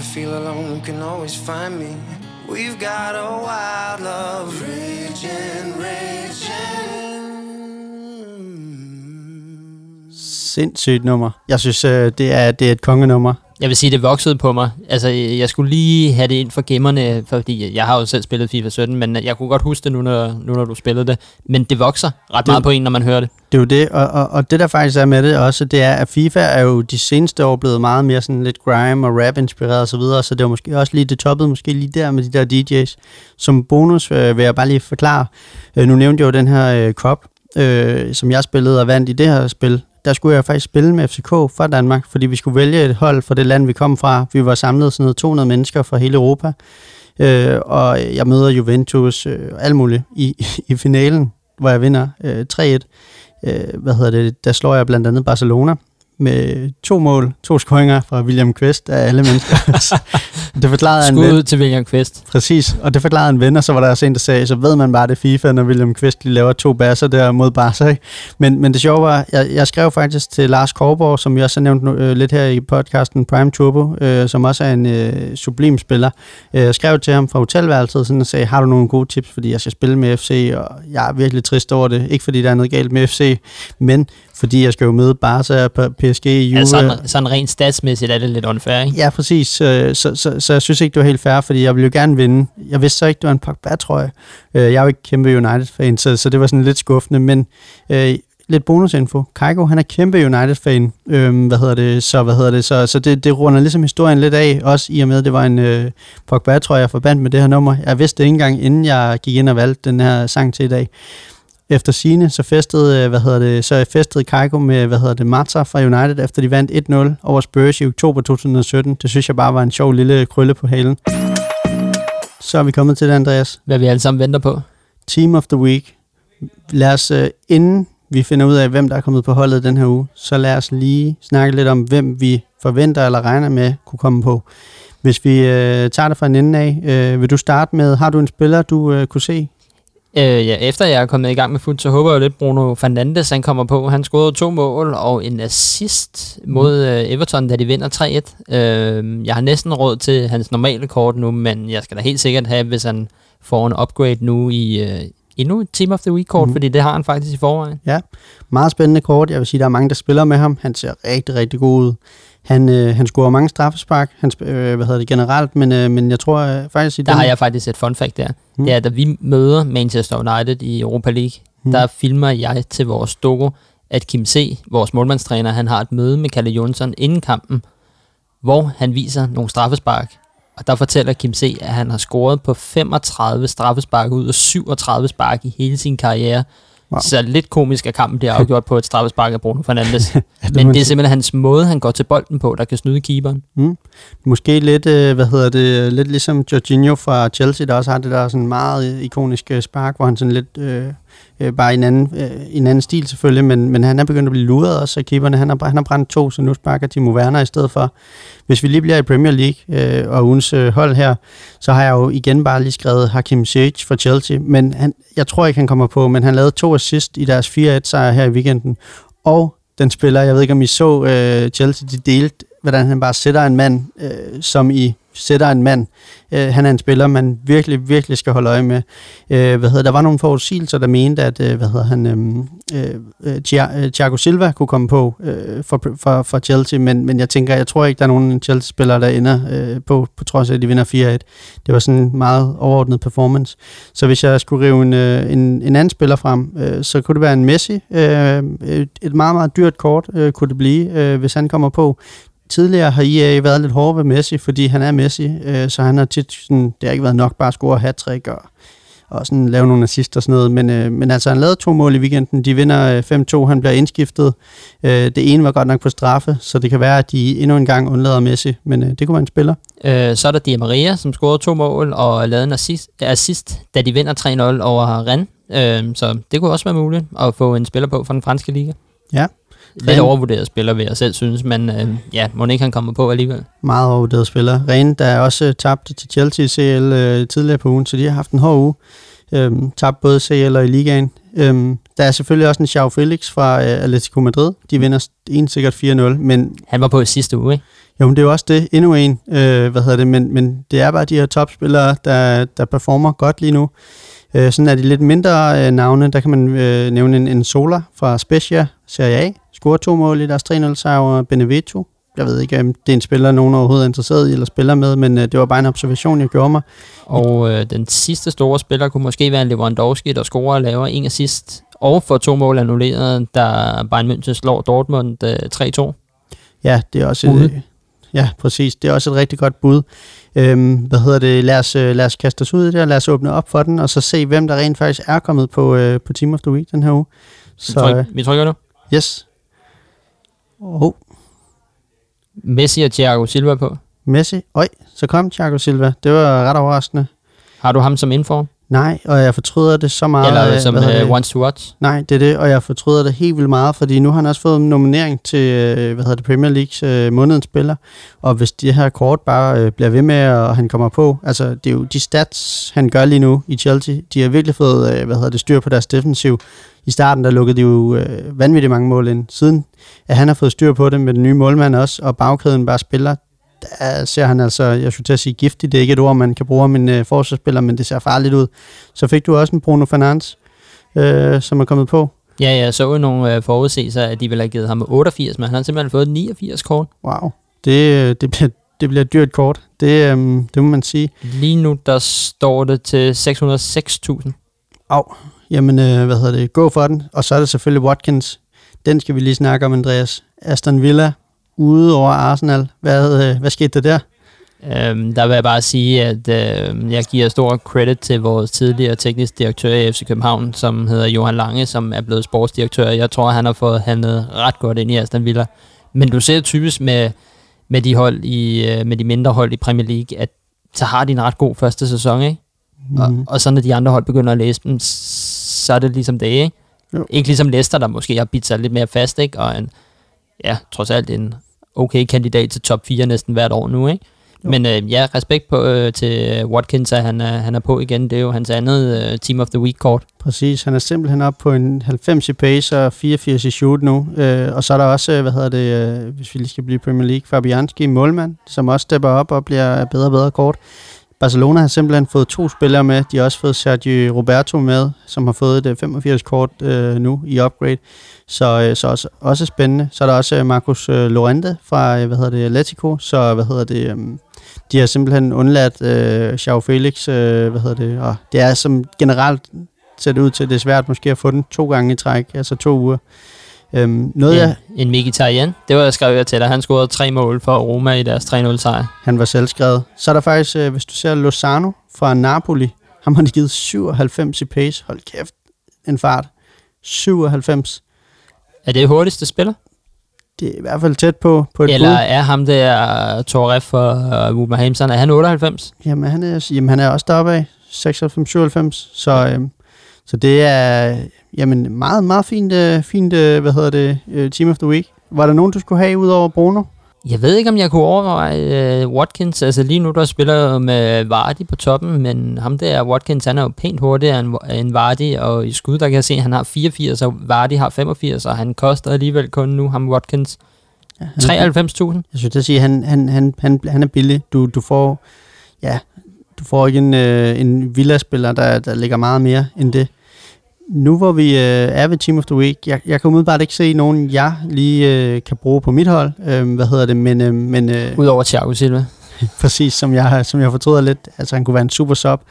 Never feel alone, you can always find me. We've got a wild love raging, raging. Sindssygt nummer. Jeg synes, øh, det er, det er et kongenummer. Jeg vil sige, det voksede på mig. Altså, jeg skulle lige have det ind for gemmerne, fordi jeg har jo selv spillet FIFA 17, men jeg kunne godt huske det nu, når, nu, når du spillede det. Men det vokser ret Det- meget på en, når man hører det. Det er jo det, og, og, og det der faktisk er med det også, det er, at FIFA er jo de seneste år blevet meget mere sådan lidt grime og rap-inspireret og så videre, så det var måske også lige, det toppede måske lige der med de der DJ's. Som bonus øh, vil jeg bare lige forklare, øh, nu nævnte jeg jo den her øh, cup, øh, som jeg spillede og vandt i det her spil. Der skulle jeg faktisk spille med FCK fra Danmark, fordi vi skulle vælge et hold fra det land, vi kom fra. Vi var samlet sådan noget 200 mennesker fra hele Europa, øh, og jeg møder Juventus øh, alt muligt i, [LAUGHS] i finalen, hvor jeg vinder øh, 3-1 øh, hvad hedder det, der slår jeg blandt andet Barcelona med to mål, to scoringer fra William Quist af alle mennesker. [LAUGHS] det forklarede en Skud ven. ud til William Quist. Præcis, og det forklarede en ven, og så var der også en, der sagde, så ved man bare, det er FIFA, når William Quist lige laver to basser der mod Barca. Ikke? Men, men det sjove var, jeg, jeg skrev faktisk til Lars Korborg, som jeg også har nævnt øh, lidt her i podcasten Prime Turbo, øh, som også er en øh, sublim spiller. Øh, jeg skrev til ham fra hotelværelset sådan, og sagde, har du nogle gode tips, fordi jeg skal spille med FC, og jeg er virkelig trist over det. Ikke fordi der er noget galt med FC, men fordi jeg skal jo møde Barca, PSG, Juve. Altså, sådan, sådan rent statsmæssigt er det lidt unfair, ikke? Ja, præcis. Så, så, så, så jeg synes ikke, det var helt fair, fordi jeg ville jo gerne vinde. Jeg vidste så ikke, det var en Pogba, tror jeg. Øh, Jeg er jo ikke kæmpe United-fan, så, så det var sådan lidt skuffende, men øh, lidt bonusinfo. Kaiko, han er kæmpe United-fan. Øhm, hvad hedder det? Så, hvad hedder det? Så, så det, det runder ligesom historien lidt af, også i og med, at det var en øh, Pogba, tror jeg, forbandt med det her nummer. Jeg vidste det ikke engang, inden jeg gik ind og valgte den her sang til i dag. Efter sine så festede, øh, hvad hedder det, så festede Kaiko med, hvad hedder det, Marta fra United, efter de vandt 1-0 over Spurs i oktober 2017. Det synes jeg bare var en sjov lille krølle på halen. Så er vi kommet til det, Andreas. Hvad vi alle sammen venter på. Team of the Week. Lad os, øh, inden vi finder ud af, hvem der er kommet på holdet den her uge, så lad os lige snakke lidt om, hvem vi forventer eller regner med kunne komme på. Hvis vi øh, tager det fra en ende af, øh, vil du starte med, har du en spiller, du øh, kunne se? Øh, ja, efter jeg er kommet i gang med fuld, så håber jeg lidt, Bruno Fernandes han kommer på. Han scorede to mål og en assist mod øh, Everton, da de vinder 3-1. Øh, jeg har næsten råd til hans normale kort nu, men jeg skal da helt sikkert have, hvis han får en upgrade nu i øh, endnu et Team of the Week-kort, mm. fordi det har han faktisk i forvejen. Meget spændende kort. Jeg vil sige, der er mange, der spiller med ham. Han ser rigtig, rigtig god ud. Han, øh, han scorer mange straffespark, han, øh, hvad hedder det, generelt, men, øh, men jeg tror øh, faktisk i Der den... har jeg faktisk et fun fact der. Mm. Det er, da vi møder Manchester United i Europa League, mm. der filmer jeg til vores doku, at Kim C., vores målmandstræner, han har et møde med Kalle Jonsson inden kampen, hvor han viser nogle straffespark. Og der fortæller Kim C., at han har scoret på 35 straffespark ud af 37 spark i hele sin karriere. Wow. Så lidt komisk, at kampen bliver afgjort på et straffespark af Bruno Fernandes. [LAUGHS] ja, det Men det er simpelthen hans måde, han går til bolden på, der kan snyde keeperen. Mm. Måske lidt, øh, hvad hedder det, lidt ligesom Jorginho fra Chelsea, der også har det der sådan meget ikoniske spark, hvor han sådan lidt øh, øh, bare i en anden, øh, en anden stil selvfølgelig, men, men han er begyndt at blive luret også af keeperne. Han har, han har brændt to, så nu sparker Timo Werner i stedet for. Hvis vi lige bliver i Premier League øh, og ugens øh, hold her, så har jeg jo igen bare lige skrevet Hakim Ziyech for Chelsea, men han, jeg tror ikke, han kommer på, men han lavede to assist i deres 4-1-sejr her i weekenden, og den spiller, jeg ved ikke om I så øh, Chelsea, de delte, hvordan han bare sætter en mand, øh, som i sætter en mand. Øh, han er en spiller, man virkelig, virkelig skal holde øje med. Øh, hvad hedder, der var nogle forudsigelser, der mente, at øh, hvad hedder han, øhm, øh, øh, øh, Thiago Silva kunne komme på øh, for, for, for Chelsea, men, men jeg tænker, jeg tror ikke, der er nogen Chelsea-spillere, der ender øh, på, på trods af, at de vinder 4-1. Det var sådan en meget overordnet performance. Så hvis jeg skulle rive en, øh, en, en anden spiller frem, øh, så kunne det være en Messi. Øh, et meget, meget dyrt kort øh, kunne det blive, øh, hvis han kommer på tidligere har EA været lidt hårde ved Messi, fordi han er Messi, øh, så han har tit sådan, det har ikke været nok bare at score hat og, og sådan lave nogle assister og sådan noget, men, øh, men altså han lavede to mål i weekenden, de vinder 5-2, han bliver indskiftet, øh, det ene var godt nok på straffe, så det kan være, at de endnu en gang undlader Messi, men øh, det kunne være en spiller. Øh, så er der Di Maria, som scorede to mål og lavede en assist, assist da de vinder 3-0 over Rennes, øh, så det kunne også være muligt at få en spiller på fra den franske liga. Ja, Lidt overvurderet spiller, vil jeg selv synes, men øh, ja, må ikke han kommer på alligevel. Meget overvurderet spiller. Ren, der er også tabt til Chelsea CL øh, tidligere på ugen, så de har haft en hård uge. Øhm, tabt både CL og i ligaen. Øhm, der er selvfølgelig også en Xiao Felix fra øh, Atletico Madrid. De vinder en sikkert 4-0, men... Han var på sidste uge, ikke? Jo, men det er jo også det. Endnu en, øh, hvad hedder det, men, men det er bare de her topspillere, der, der performer godt lige nu. Øh, sådan er de lidt mindre øh, navne. Der kan man øh, nævne en, en Sola fra Spezia Serie A, scorer to mål i deres 3-0 sejr over Benevento. Jeg ved ikke, om det er en spiller, nogen overhovedet er interesseret i eller spiller med, men øh, det var bare en observation, jeg gjorde mig. Og øh, den sidste store spiller kunne måske være en Lewandowski, der scorer og laver en assist og får to mål annulleret, da Bayern München slår Dortmund øh, 3-2. Ja, det er også et, ja, præcis. Det er også et rigtig godt bud. Øhm, hvad hedder det? Lad os, øh, lad os kaste os ud i det, og lad os åbne op for den, og så se, hvem der rent faktisk er kommet på, øh, på Team of the Week den her uge. Så, vi, trykker, øh, trykker nu. Yes. Oh. Messi og Thiago Silva på. Messi? Oj, så kom Thiago Silva. Det var ret overraskende. Har du ham som info? Nej, og jeg fortryder det så meget. Eller som uh, Once to Watch? Nej, det er det, og jeg fortryder det helt vildt meget, fordi nu har han også fået en nominering til, øh, hvad hedder det, Premier Leagues uh, månedens spiller, og hvis de her kort bare uh, bliver ved med, og han kommer på, altså det er jo de stats, han gør lige nu i Chelsea, de har virkelig fået, uh, hvad hedder det, styr på deres defensiv. I starten, der lukkede de jo uh, vanvittigt mange mål ind. Siden at han har fået styr på det med den nye målmand også, og bagkæden bare spiller, der ser han altså, jeg skulle til at sige giftig, det er ikke et ord, man kan bruge om en øh, forsvarsspiller, men det ser farligt ud. Så fik du også en Bruno Fernandes, øh, som er kommet på. Ja, jeg så jo nogle øh, forudsigelser, at de ville have givet ham 88, men han har simpelthen fået 89 kort. Wow, det, øh, det, bliver, det bliver et dyrt kort, det, øh, det må man sige. Lige nu, der står det til 606.000. Au, jamen øh, hvad hedder det, gå for den. Og så er det selvfølgelig Watkins. Den skal vi lige snakke om, Andreas. Aston Villa ude over Arsenal. Hvad, øh, hvad skete der der? Øhm, der vil jeg bare sige, at øh, jeg giver stor credit til vores tidligere teknisk direktør i FC København, som hedder Johan Lange, som er blevet sportsdirektør. Jeg tror, han har fået handlet ret godt ind i Aston Villa. Men du ser typisk med, med de hold i, øh, med de mindre hold i Premier League, at så har de en ret god første sæson, ikke? Mm. Og, mhm. og så når de andre hold begynder at læse dem, så er det ligesom det, ikke? Jo. Ikke ligesom Leicester, der måske har bidt sig lidt mere fast, ikke? Og en, ja, trods alt en okay kandidat til top 4 næsten hvert år nu, ikke? Jo. Men øh, ja, respekt på, øh, til Watkins, at han er, han er på igen. Det er jo hans andet øh, Team of the Week-kort. Præcis, han er simpelthen op på en 90 i pace og 84 i shoot nu. Øh, og så er der også, øh, hvad hedder det, øh, hvis vi lige skal blive Premier League, Fabianski, målmand, som også stepper op og bliver bedre og bedre kort. Barcelona har simpelthen fået to spillere med. De har også fået Sergio Roberto med, som har fået et øh, 85-kort øh, nu i upgrade. Så, øh, så også, også spændende. Så er der også Marcus øh, øh Lorente fra, øh, hvad hedder det, Atletico. Så, hvad hedder det, øh, de har simpelthen undladt øh, Xiao Felix, øh, hvad hedder det, og det er som generelt ser det ud til, det er svært måske at få den to gange i træk, altså to uger. Øhm, noget en, jeg, en Mkhitaryan, det var jeg skrevet til dig. Han scorede tre mål for Roma i deres 3-0 sejr. Han var selvskrevet. Så er der faktisk, øh, hvis du ser Lozano fra Napoli, ham har de givet 97 i pace. Hold kæft, en fart. 97. Er det hurtigste spiller? Det er i hvert fald tæt på, på et Eller bud. er ham der Torref for uh, Wolverhampton, er han 98? Jamen, han er, jamen, han er også deroppe af. 96-97. Så, øhm, så det er jamen, meget, meget fint, øh, fint øh, hvad hedder det, øh, Team of the Week. Var der nogen, du skulle have ud over Bruno? Jeg ved ikke, om jeg kunne overveje uh, Watkins. Altså lige nu, der spiller med Vardy på toppen, men ham der, Watkins, han er jo pænt hurtigere end, end Vardy, og i skud, der kan jeg se, at han har 84, og Vardy har 85, og han koster alligevel kun nu, ham Watkins, Ja, han er- 93.000. Jeg synes, at sige, han, han, han, han, han er billig. Du, du får, ja, du får ikke en, øh, en Villa-spiller, der, der ligger meget mere end det. Nu hvor vi øh, er ved Team of the Week, jeg, jeg kan umiddelbart ikke se nogen, jeg lige øh, kan bruge på mit hold. Øh, hvad hedder det? Men, øh, men øh, Udover Thiago Silva. [LAUGHS] præcis som jeg, som jeg fortryder lidt. Altså han kunne være en super sub.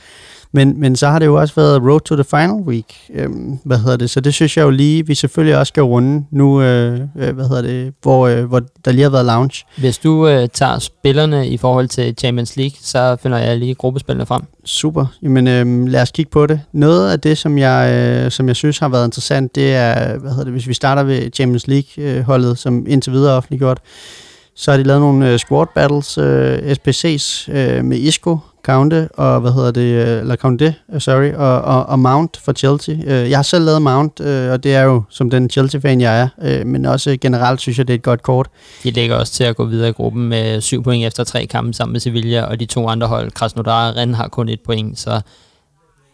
Men, men så har det jo også været Road to the Final Week. Øhm, hvad hedder det? Så det synes jeg jo lige, vi selvfølgelig også skal runde nu, øh, øh, hvad hedder det, hvor, øh, hvor der lige har været lounge. Hvis du øh, tager spillerne i forhold til Champions League, så finder jeg lige gruppespillene frem. Super. Jamen, øhm, lad os kigge på det. Noget af det, som jeg, øh, som jeg synes har været interessant, det er, hvad hedder det, hvis vi starter ved Champions League-holdet, som indtil videre er offentliggjort, så har de lavet nogle øh, squad battles, øh, SPC's, øh, med Isco, Counte og hvad hedder det, øh, eller Counte, øh, sorry, og, og, og Mount for Chelsea. Øh, jeg har selv lavet Mount, og det er jo som den Chelsea-fan, jeg er, men også generelt synes jeg, det er et godt kort. De ligger også til at gå videre i gruppen med syv point efter tre kampe sammen med Sevilla, og de to andre hold, Krasnodar og Rennes, har kun et point, så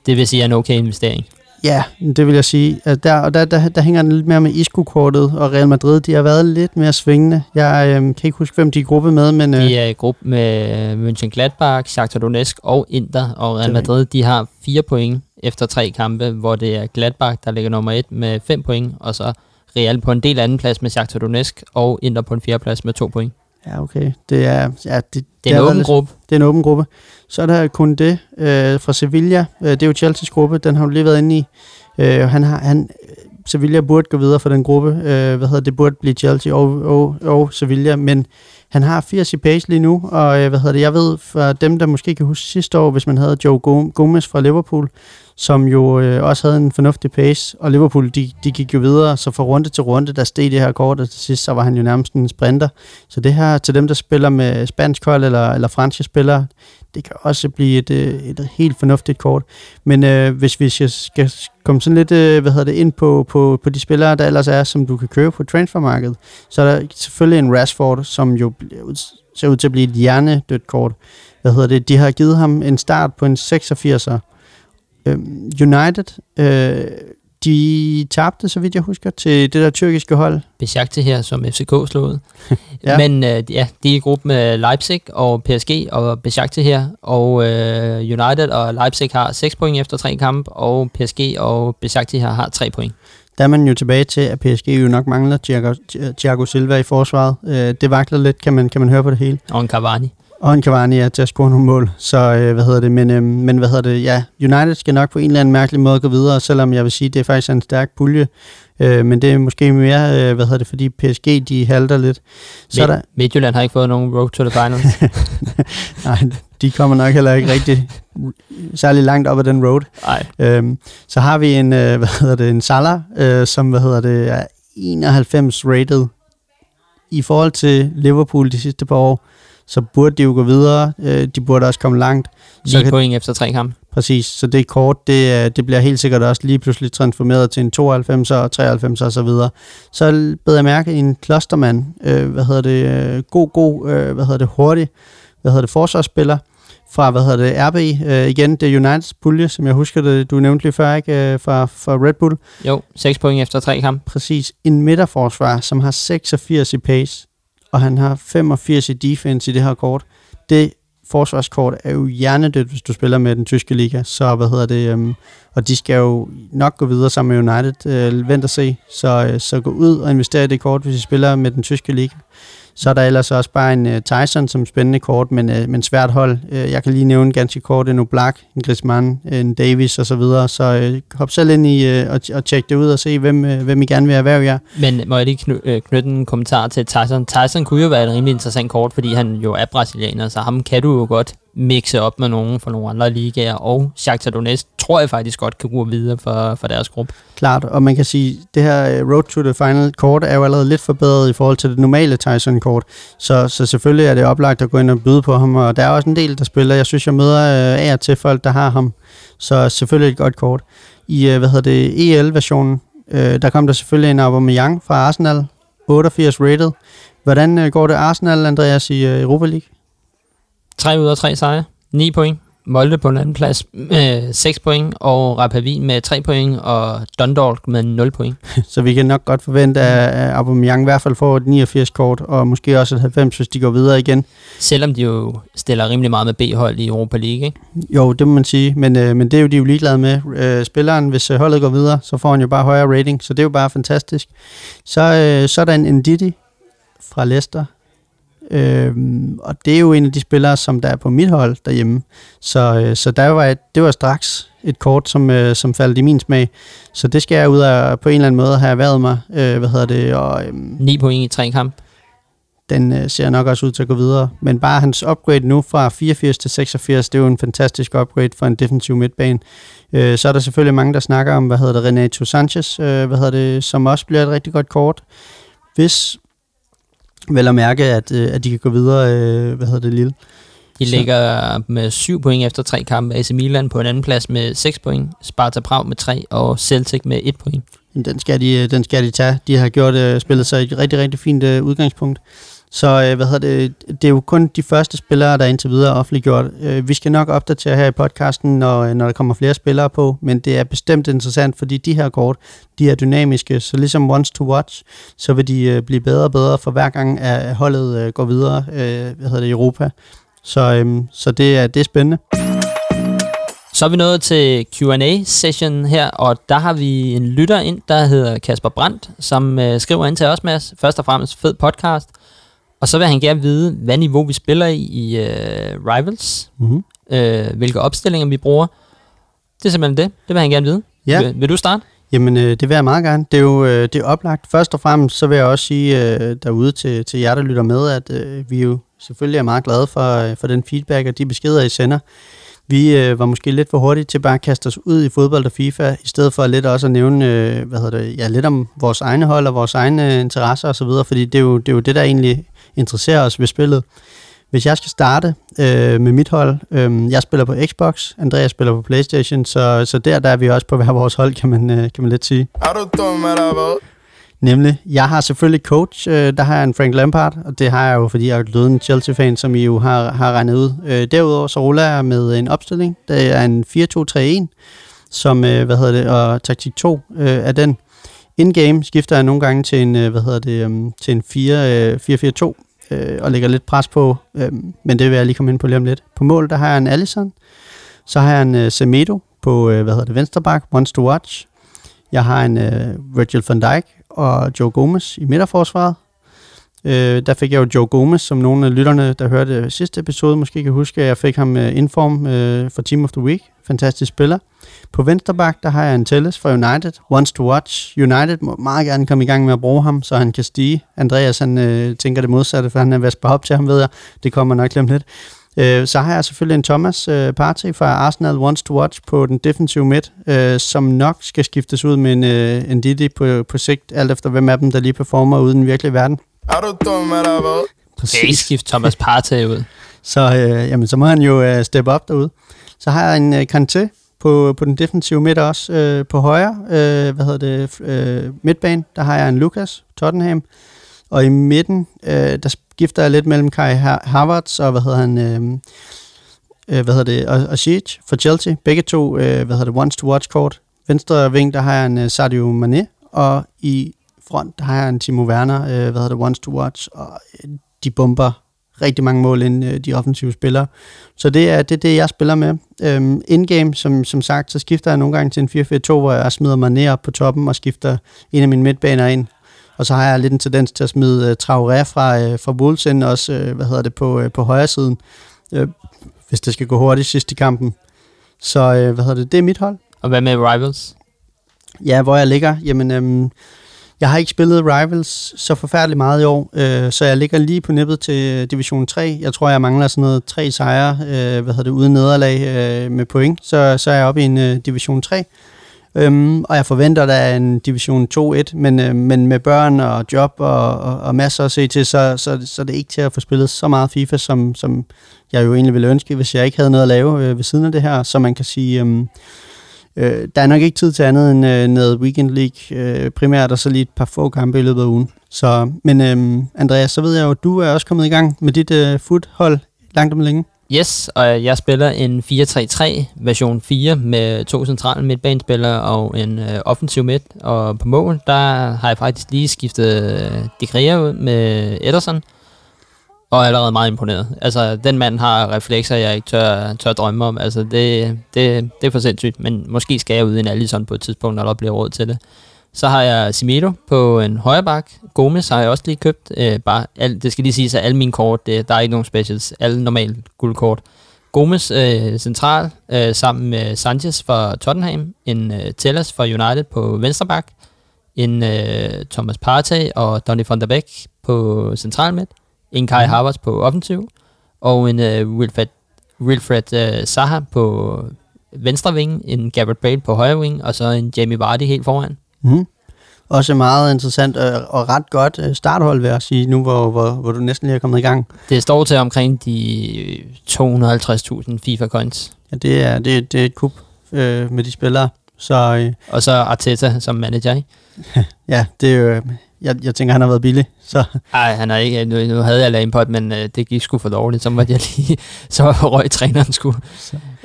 det vil sige er en okay investering. Ja, det vil jeg sige. Der, og der, der, der hænger den lidt mere med Isco-kortet, og Real Madrid, de har været lidt mere svingende. Jeg øhm, kan ikke huske, hvem de er i gruppe med, men øh, De er i gruppe med Mönchengladbach, Shakhtar Donetsk og Inter, og Real Madrid, de har fire point efter tre kampe, hvor det er Gladbach, der ligger nummer et med fem point, og så Real på en del anden plads med Shakhtar Donetsk, og Inter på en fjerde plads med to point. Ja, okay. Det er, ja, det, Det er en åben lidt- gruppe. Det er en åben gruppe. Så er der kun det øh, fra Sevilla. Øh, det er jo Chelsea's gruppe, den har du lige været inde i. Øh, han har, han, Sevilla burde gå videre for den gruppe. Øh, hvad hedder det? burde blive Chelsea og, og, og Sevilla, men han har 80 i pace lige nu, og øh, hvad hedder det? Jeg ved for dem, der måske kan huske sidste år, hvis man havde Joe Go- Gomez fra Liverpool, som jo øh, også havde en fornuftig pace, og Liverpool, de, de gik jo videre, så fra runde til runde, der steg det her kort, og til sidst, så var han jo nærmest en sprinter. Så det her, til dem, der spiller med spansk hold eller, eller franske spillere, det kan også blive et, øh, et helt fornuftigt kort. Men øh, hvis vi skal, skal komme sådan lidt øh, hvad hedder det, ind på, på, på de spillere, der ellers er, som du kan købe på transfermarkedet, så er der selvfølgelig en Rashford, som jo ser ud til at blive et hjernedødt kort. Hvad hedder det? De har givet ham en start på en 86'er. Øhm, United, øh, de tabte, så vidt jeg husker, til det der tyrkiske hold. Besiktas her, som FCK. Ja. [LAUGHS] ja. Men øh, ja, de er i gruppe med Leipzig og PSG og Besiktas her, og øh, United og Leipzig har 6 point efter tre kampe, og PSG og Besiktas her har 3 point. Der er man jo tilbage til, at PSG jo nok mangler Thiago, Thiago Silva i forsvaret. Øh, det vakler lidt, kan man, kan man høre på det hele. Og en Cavani. Og en Cavani er til at score nogle mål. Så øh, hvad hedder det? Men, øh, men hvad hedder det? Ja, United skal nok på en eller anden mærkelig måde gå videre, selvom jeg vil sige, det er faktisk en stærk pulje. Øh, men det er måske mere, øh, hvad hedder det, fordi PSG de halter lidt. Så er der, Midtjylland har ikke fået nogen road to the finals. [LAUGHS] nej, de kommer nok heller ikke rigtig særlig langt op ad den road. Nej. Øhm, så har vi en, øh, hvad hedder det, en Salah, øh, som hvad hedder det, er 91 rated i forhold til Liverpool de sidste par år. Så burde de jo gå videre. Øh, de burde også komme langt. Så 9 kan, point efter tre kampe. præcis. Så det kort, det, øh, det bliver helt sikkert også lige pludselig transformeret til en 92 og 93 og så videre. Så beder jeg mærke en Klostermand, øh, hvad hedder det, øh, god, god, øh, hvad hedder det, hurtig, hvad hedder det, forsvarsspiller fra, hvad hedder det, RB. Øh, igen, det er Uniteds pulje, som jeg husker det, du nævnte lige før, ikke, øh, fra, fra Red Bull. Jo, 6 point efter tre kampe. Præcis. En midterforsvar, som har 86 i pace, og han har 85 i defense i det her kort. Det forsvarskort er jo hjernedødt, hvis du spiller med den tyske liga. Så hvad hedder det? Øhm, og de skal jo nok gå videre sammen med United. Øh, vent og se. Så, øh, så gå ud og investere i det kort, hvis I spiller med den tyske liga. Så er der ellers også bare en uh, Tyson som spændende kort, men, uh, men svært hold. Uh, jeg kan lige nævne ganske kort en Oblak, en Griezmann, en Davis og så videre. Så uh, hop selv ind i uh, og, og tjek det ud og se, hvem, uh, hvem I gerne vil erhverve jer. Men må jeg lige kny- knytte en kommentar til Tyson? Tyson kunne jo være et rimelig interessant kort, fordi han jo er brasilianer, så ham kan du jo godt mixe op med nogen fra nogle andre ligaer, og Shakhtar Donetsk tror jeg faktisk godt kan gå videre for, for deres gruppe. Klart, og man kan sige, det her øh, Road to the Final kort er jo allerede lidt forbedret i forhold til det normale Tyson-kort, så, så selvfølgelig er det oplagt at gå ind og byde på ham, og der er også en del, der spiller. Jeg synes, jeg møder øh, af og til folk, der har ham, så selvfølgelig et godt kort. I, øh, hvad hedder det, EL-versionen, øh, der kom der selvfølgelig en Aubameyang fra Arsenal, 88 rated. Hvordan øh, går det Arsenal, Andreas, i øh, Europa League? 3 ud af 3 sejre, 9 point. Molde på en anden plads med 6 point, og Rapavin med 3 point, og Dundalk med 0 point. [LAUGHS] Så vi kan nok godt forvente, at Aubameyang i hvert fald får et 89-kort, og måske også et 90, hvis de går videre igen. Selvom de jo stiller rimelig meget med B-hold i Europa League, ikke? Jo, det må man sige, men, øh, men det er jo de jo ligeglade med. Øh, spilleren, hvis øh, holdet går videre, så får han jo bare højere rating, så det er jo bare fantastisk. Så, øh, så er der en Ndidi fra Leicester, Øhm, og det er jo en af de spillere, som der er på mit hold derhjemme. Så, øh, så der var et, det var straks et kort, som, øh, som faldt i min smag. Så det skal jeg ud af på en eller anden måde have erhvervet mig. Øh, hvad hedder det? Og, øhm, 9 point i tre kamp. den øh, ser nok også ud til at gå videre. Men bare hans upgrade nu fra 84 til 86, det er jo en fantastisk upgrade for en defensiv midtbane. Øh, så er der selvfølgelig mange, der snakker om, hvad hedder det, Renato Sanchez, øh, hvad hedder det, som også bliver et rigtig godt kort. Hvis vel at mærke, at, øh, at de kan gå videre, øh, hvad hedder det, Lille. De ligger med 7 point efter tre kampe. AC Milan på en anden plads med 6 point. Sparta Prag med 3, og Celtic med 1 point. Den skal de, øh, den skal de tage. De har gjort øh, spillet sig et rigtig, rigtig fint øh, udgangspunkt. Så øh, hvad hedder det, det er jo kun de første spillere, der indtil videre offentliggjort. Øh, vi skal nok opdatere her i podcasten, når, øh, når der kommer flere spillere på, men det er bestemt interessant, fordi de her kort, de er dynamiske, så ligesom Once to Watch, så vil de øh, blive bedre og bedre for hver gang, at holdet øh, går videre øh, hvad hedder det, i Europa. Så, øh, så det, er, det er spændende. Så er vi nået til Q&A-session her, og der har vi en lytter ind, der hedder Kasper Brandt, som øh, skriver ind til os, Mads. Først og fremmest fed podcast. Og så vil han gerne vide, hvad niveau vi spiller i i øh, Rivals, Mm-hmm. øh, hvilke opstillinger vi bruger. Det er simpelthen det. Det vil han gerne vide. Ja. Vil, vil du starte? Jamen, øh, det vil jeg meget gerne. Det er jo øh, det er oplagt. Først og fremmest, så vil jeg også sige øh, derude til, til jer, der lytter med, at øh, vi jo selvfølgelig er meget glade for, øh, for den feedback og de beskeder, I sender. Vi øh, var måske lidt for hurtige til bare at kaste os ud i fodbold og FIFA, i stedet for lidt også at nævne øh, hvad hedder det, ja, lidt om vores egne hold og vores egne øh, interesser osv., fordi det er, jo, det er jo det, der egentlig interesserer os ved spillet. Hvis jeg skal starte øh, med mit hold, øh, jeg spiller på Xbox, Andreas spiller på Playstation, så, så der, der er vi også på hver vores hold, kan man, øh, kan man lidt sige. Er du dum, eller hvad? Nemlig, jeg har selvfølgelig coach, øh, der har jeg en Frank Lampard, og det har jeg jo, fordi jeg er jo en Chelsea-fan, som I jo har, har regnet ud. Øh, derudover så ruller jeg med en opstilling, det er en 4-2-3-1, som, øh, hvad hedder det, og taktik 2 øh, er den. In-game skifter jeg nogle gange til en, øh, hvad hedder det, um, til en 4, øh, 4-4-2, øh, og lægger lidt pres på, øh, men det vil jeg lige komme ind på lige om lidt. På mål, der har jeg en Allison, så har jeg en øh, Semedo på, øh, hvad hedder det, venstre bak, Wants to Watch. Jeg har en øh, Virgil van Dijk og Joe Gomez i midterforsvaret. Øh, der fik jeg jo Joe Gomez, som nogle af lytterne, der hørte sidste episode, måske kan huske, at jeg fik ham øh, inform øh, for Team of the Week. Fantastisk spiller. På venstreback, der har jeg en Telles fra United. Wants to watch. United må meget gerne komme i gang med at bruge ham, så han kan stige. Andreas, han øh, tænker det modsatte, for han er ved at spare op til ham, ved jeg. Det kommer nok lige om lidt. Øh, så har jeg selvfølgelig en Thomas øh, Partey fra Arsenal Wants to Watch på den defensive midt, øh, som nok skal skiftes ud med en, øh, en Didi på, på sigt, alt efter hvem af dem, der lige performer ude i den virkelige verden. Er du dum, eller hvad? Præcis. skift Thomas Partey ud. Så, øh, jamen, så må han jo øh, steppe op derude. Så har jeg en øh, Kanté på, på den defensive midt også. Øh, på højre, øh, hvad hedder det, øh, midtbane, der har jeg en Lucas, Tottenham. Og i midten, øh, der skifter jeg lidt mellem Kai Ha- Havertz og, hvad hedder han, øh, øh, hvad hedder det, og, og Siege for Chelsea. Begge to, øh, hvad hedder det, wants to watch kort. Venstre ving, der har jeg en øh, Sadio Mané, og i front, der har jeg en Timo Werner, øh, hvad hedder det, wants to watch, og øh, de bomber rigtig mange mål ind øh, de offensive spillere. Så det er det, er det jeg spiller med. Øhm, in-game, som, som sagt, så skifter jeg nogle gange til en 4-4-2, hvor jeg smider Mané op på toppen og skifter en af mine midtbaner ind. Og så har jeg lidt en tendens til at smide uh, Traoré fra, uh, fra Wolves ind også, uh, hvad hedder det, på, uh, på højre siden, uh, hvis det skal gå hurtigt sidst i kampen. Så uh, hvad hedder det, det er mit hold. Og hvad med Rivals? Ja, hvor jeg ligger, jamen, øhm, jeg har ikke spillet Rivals så forfærdeligt meget i år, øh, så jeg ligger lige på nippet til Division 3. Jeg tror, jeg mangler sådan noget tre sejre, øh, hvad hedder det, uden nederlag øh, med point, så, så er jeg oppe i en øh, Division 3. Øhm, og jeg forventer, der er en Division 2-1, men, øh, men med børn og job og, og, og masser at se til, så, så, så det er ikke til at få spillet så meget FIFA, som, som jeg jo egentlig ville ønske, hvis jeg ikke havde noget at lave øh, ved siden af det her. Så man kan sige, øh, øh, der er nok ikke tid til andet end øh, noget Weekend League øh, primært, og så lige et par få kampe i løbet af ugen. Så, men øh, Andreas, så ved jeg jo, at du er også kommet i gang med dit øh, foothold langt om længe. Yes, og jeg spiller en 4-3-3 version 4 med to centrale midtbanespillere og en øh, offensiv midt. Og på mål, der har jeg faktisk lige skiftet øh, De Gea ud med Ederson. Og er allerede meget imponeret. Altså, den mand har reflekser, jeg ikke tør, tør drømme om. Altså, det, det, det er for sindssygt, men måske skal jeg ud i en Allison på et tidspunkt, når der bliver råd til det. Så har jeg Simedo på en højre bak. Gomes har jeg også lige købt. Øh, bare al, det skal lige sige, at alle mine kort, det, der er ikke nogen specials. Alle normale guldkort. Gomes øh, central øh, sammen med Sanchez fra Tottenham. En øh, Tellers fra United på venstre bak. En øh, Thomas Partey og Donny van der Beek på central midt. En Kai Havertz på offensiv. Og en øh, Wilfred, Wilfred øh, Zaha på venstre wing. En Gabriel Bale på højre wing. Og så en Jamie Vardy helt foran. Mm. Også meget interessant og, og ret godt øh, starthold, vil jeg sige, nu hvor, hvor, hvor du næsten lige er kommet i gang. Det står til omkring de 250.000 FIFA coins. Ja, det er, det, det er et kub øh, med de spillere. Så øh, Og så Arteta som manager, ikke? [LAUGHS] ja, det er jo, jeg, jeg tænker, han har været billig. Så Nej, han er ikke, nu, nu havde jeg lavet på men øh, det gik sgu for dårligt, så måtte jeg lige, [LAUGHS] så røg træneren sgu.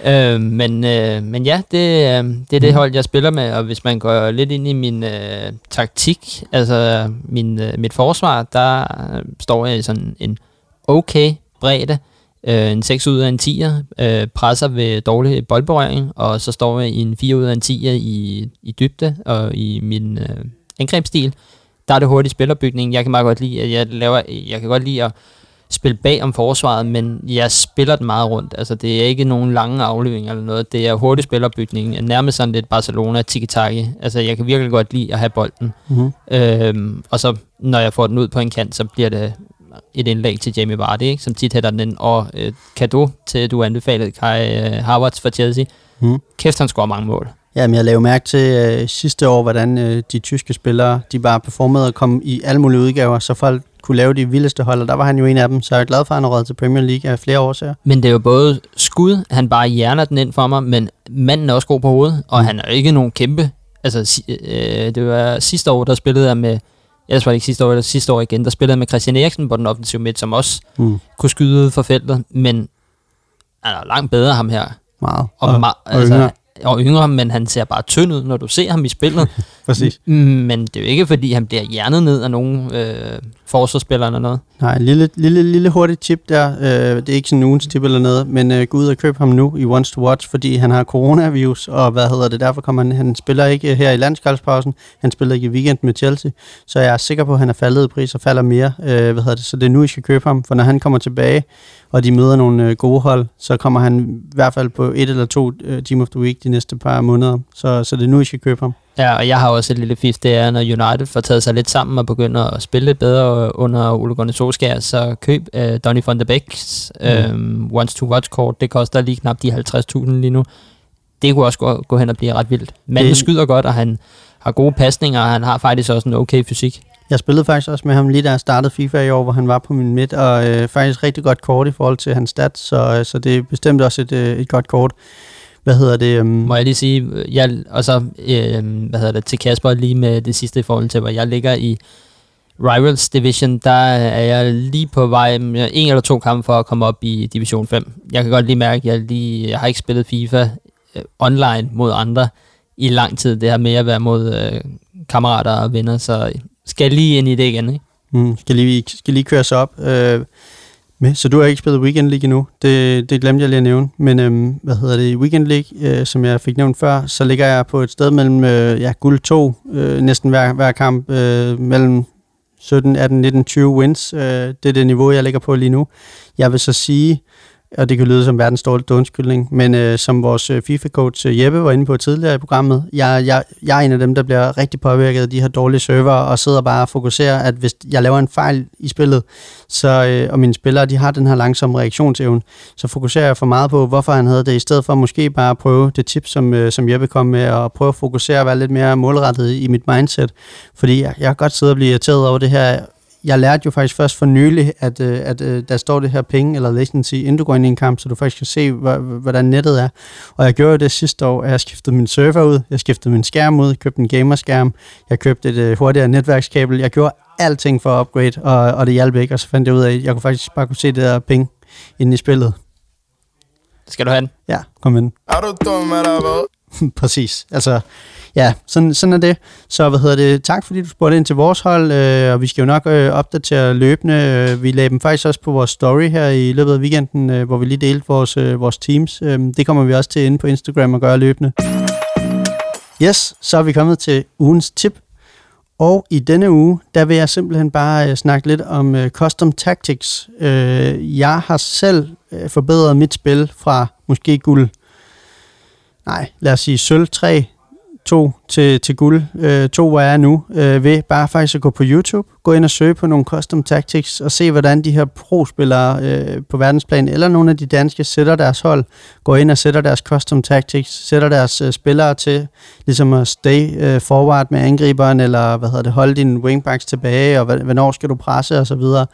Øh, men, øh, men ja, det, øh, det er det hold, jeg spiller med, og hvis man går lidt ind i min øh, taktik, altså min, øh, mit forsvar, der øh, står jeg i sådan en okay bredde, øh, en 6 ud af en 10'er, øh, presser ved dårlig boldberøring, og så står jeg i en 4 ud af en 10'er i, i dybde og i min øh, angrebsstil. Der er det hurtigt spillerbygning. Jeg kan meget godt lide, at jeg laver, jeg kan godt lide at spille bag om forsvaret, men jeg spiller den meget rundt. Altså, det er ikke nogen lange afleveringer eller noget. Det er hurtig spillerbygning. Nærmest sådan lidt Barcelona tiki Altså, jeg kan virkelig godt lide at have bolden. mm-hmm. Øhm, og så, når jeg får den ud på en kant, så bliver det et indlæg til Jamie Vardy, ikke? som tit hætter den. Og øh, kado til, du anbefalede Kai øh, Havertz for Chelsea. Mm. Kæft, han scorer mange mål. Jamen, jeg lavede mærke til øh, sidste år, hvordan øh, de tyske spillere, de bare performede og kom i alle mulige udgaver, så folk kunne lave de vildeste hold, og der var han jo en af dem, så jeg er glad for, at han har til Premier League af flere årsager. Men det er jo både skud, han bare hjerner den ind for mig, men manden er også god på hovedet, og Mm. han er ikke nogen kæmpe. Altså, si- øh, det var sidste år, der spillede jeg med, ellers var det ikke sidste år, eller sidste år igen, der spillede med Christian Eriksen på den offensive midt, som også Mm. kunne skyde ud for feltet, men han er langt bedre ham her. Meget. Og, Og, ma- og yngre. og yngre, men han ser bare tynd ud, når du ser ham i spillet. [LAUGHS] præcis. Men det er jo ikke, fordi han bliver hjernet ned af nogen øh, forsvarsspiller eller noget. Nej, en lille, lille, lille hurtigt tip der. Øh, det er ikke sådan ugens tip eller noget, men øh, gå ud og køb ham nu i Wants to Watch, fordi han har coronavirus, og hvad hedder det, derfor kommer han, han spiller ikke øh, her i landskabspausen, han spiller ikke i weekend med Chelsea, så jeg er sikker på, at han er faldet i pris og falder mere, øh, hvad hedder det, så det er nu, I skal købe ham, for når han kommer tilbage, og de møder nogle øh, gode hold, så kommer han i hvert fald på et eller to øh, Team of the Week de næste par måneder, så, så det er nu, I skal købe ham. Ja, og jeg har også et lille fif, det er, når United får taget sig lidt sammen og begynder at spille lidt bedre under Ole Gunnar Solskjaer, så køb uh, Donny van de Beek's um, Once to Watch kort. Det koster lige knap de 50.000 lige nu. Det kunne også gå, gå hen og blive ret vildt. Manden Det- skyder godt, og han har gode pasninger, og han har faktisk også en okay fysik. Jeg spillede faktisk også med ham lige da jeg startede FIFA i år, hvor han var på min midt, og øh, faktisk rigtig godt kort i forhold til hans stats, så, øh, så det er bestemt også et, øh, et godt kort. Hvad hedder det? Um, Må jeg lige sige, jeg, og så øh, hvad hedder det, til Kasper lige med det sidste i forhold til, hvor jeg ligger i Rivals Division, der er jeg lige på vej med en eller to kampe for at komme op i Division 5. Jeg kan godt lige mærke, at jeg, lige, jeg har ikke spillet FIFA øh, online mod andre i lang tid. Det her med at være mod øh, kammerater og venner, så skal jeg lige ind i det igen, ikke? mm, skal, lige, skal lige køre sig op. Øh, med. Så du har ikke spillet Weekend League endnu. Det, det glemte jeg lige at nævne. Men øhm, hvad hedder det? I Weekend League, øh, som jeg fik nævnt før, så ligger jeg på et sted mellem øh, ja, guld 2, øh, næsten hver, hver kamp, øh, mellem 17, 18, 19, 20 wins. Øh, det er det niveau, jeg ligger på lige nu. Jeg vil så sige, og det kan lyde som verdens dårligste undskyldning, men øh, som vores øh, FIFA-coach øh, Jeppe var inde på tidligere i programmet, jeg, jeg, jeg er en af dem, der bliver rigtig påvirket af de her dårlige server, og sidder bare og fokuserer, at hvis jeg laver en fejl i spillet, så, øh, og mine spillere de har den her langsomme reaktionsevne, så fokuserer jeg for meget på, hvorfor han havde det, i stedet for måske bare at prøve det tip, som, øh, som Jeppe kom med, og prøve at fokusere og være lidt mere målrettet i mit mindset, fordi jeg, jeg kan godt sidde og blive irriteret over det her jeg lærte jo faktisk først for nylig, at, øh, at øh, der står det her penge eller latency, inden du går ind i en kamp, så du faktisk kan se, hvordan nettet er. Og jeg gjorde det sidste år, at jeg skiftede min server ud, jeg skiftede min skærm ud, købte en gamerskærm, jeg købte et øh, hurtigere netværkskabel, jeg gjorde alting for at upgrade, og, og det hjalp ikke, og så fandt jeg ud af, at jeg kunne faktisk bare kunne se det der penge inde i spillet. Skal du have den? Ja, kom ind. Er du dum, eller hvad? [LAUGHS] Præcis. Altså, ja, sådan, sådan er det. Så hvad hedder det? Tak fordi du spurgte ind til vores hold, øh, og vi skal jo nok øh, opdatere løbende. Øh, vi lagde dem faktisk også på vores story her i løbet af weekenden, øh, hvor vi lige delte vores, øh, vores teams. Øh, det kommer vi også til inde på Instagram og gøre løbende. Yes, så er vi kommet til ugens tip. Og i denne uge, der vil jeg simpelthen bare øh, snakke lidt om øh, custom tactics. Øh, jeg har selv øh, forbedret mit spil fra måske guld, nej, lad os sige sølv 3 to til, til guld, øh, to hvor jeg er nu, øh, ved bare faktisk at gå på YouTube, gå ind og søge på nogle custom tactics, og se hvordan de her pro-spillere øh, på verdensplan, eller nogle af de danske, sætter deres hold, går ind og sætter deres custom tactics, sætter deres øh, spillere til ligesom at stay øh, forward med angriberen, eller hvad hedder det, holde dine wingbacks tilbage, og hvornår skal du presse, og så videre.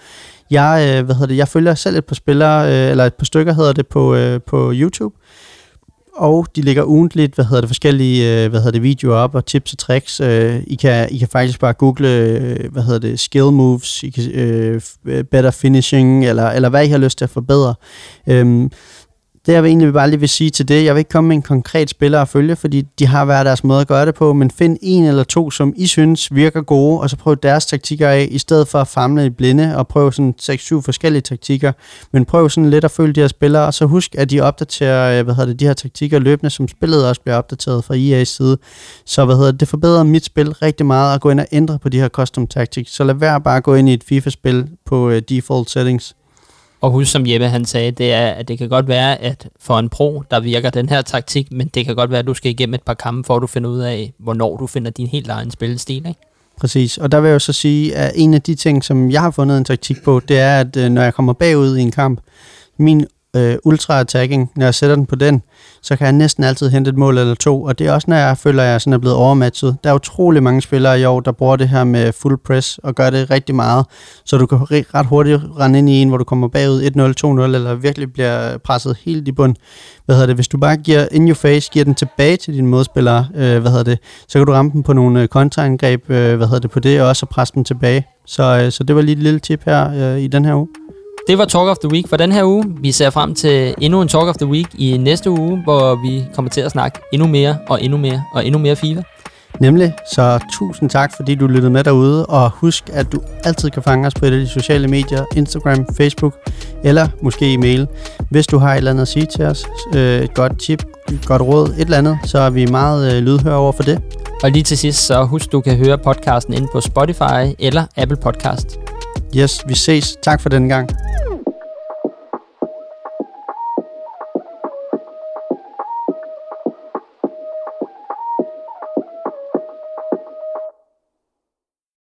Jeg, øh, hvad hedder det, jeg følger selv et par spillere, øh, eller et par stykker hedder det på, øh, på YouTube, og de lægger ugentligt, hvad hedder det, forskellige øh, hvad hedder det, videoer op og tips og tricks. Øh, I, kan, I kan faktisk bare google, øh, hvad hedder det, skill moves, I kan, uh, better finishing, eller, eller hvad I har lyst til at forbedre. Um, det jeg egentlig bare lige vil sige til det, jeg vil ikke komme med en konkret spiller at følge, fordi de har hver deres måde at gøre det på, men find en eller to, som I synes virker gode, og så prøv deres taktikker af, i stedet for at famle i blinde og prøve sådan 6-7 forskellige taktikker, men prøv sådan lidt at følge de her spillere, og så husk, at de opdaterer, øh, hvad hedder det, de her taktikker løbende, som spillet også bliver opdateret fra EA's side. Så hvad hedder det, det forbedrer mit spil rigtig meget at gå ind og ændre på de her custom tactics, så lad være bare at gå ind i et FIFA-spil på øh, default settings. Og husk, som Jeppe han sagde, det er, at det kan godt være, at for en pro, der virker den her taktik, men det kan godt være, at du skal igennem et par kampe, for at du finder ud af, hvornår du finder din helt egen spillestil, ikke? Præcis, og der vil jeg jo så sige, at en af de ting, som jeg har fundet en taktik på, det er, at øh, når jeg kommer bagud i en kamp, min øh, ultra-attacking, når jeg sætter den på den, så kan jeg næsten altid hente et mål eller to, og det er også, når jeg føler, at jeg sådan er blevet overmatchet. Der er utrolig mange spillere i år, der bruger det her med full press og gør det rigtig meget, så du kan ret hurtigt rende ind i en, hvor du kommer bagud 1-0, 2-0, eller virkelig bliver presset helt i bund. Hvad hedder det? Hvis du bare giver in your face, giver den tilbage til dine modspillere, øh, hvad hedder det, så kan du ramme dem på nogle øh, kontraangreb, øh, hvad hedder det, på det, og også presse dem tilbage. Så, øh, så det var lige et lille tip her øh, i den her uge. Det var Talk of the Week for den her uge. Vi ser frem til endnu en Talk of the Week i næste uge, hvor vi kommer til at snakke endnu mere og endnu mere og endnu mere FIFA. Nemlig, så tusind tak, fordi du lyttede med derude, og husk, at du altid kan fange os på et af de sociale medier, Instagram, Facebook, eller måske e-mail. Hvis du har et eller andet at sige til os, øh, et godt tip, et godt råd, et eller andet, så er vi meget øh, lydhøre over for det. Og lige til sidst, så husk, du kan høre podcasten ind på Spotify eller Apple Podcast. Yes, vi ses. Tak for den gang.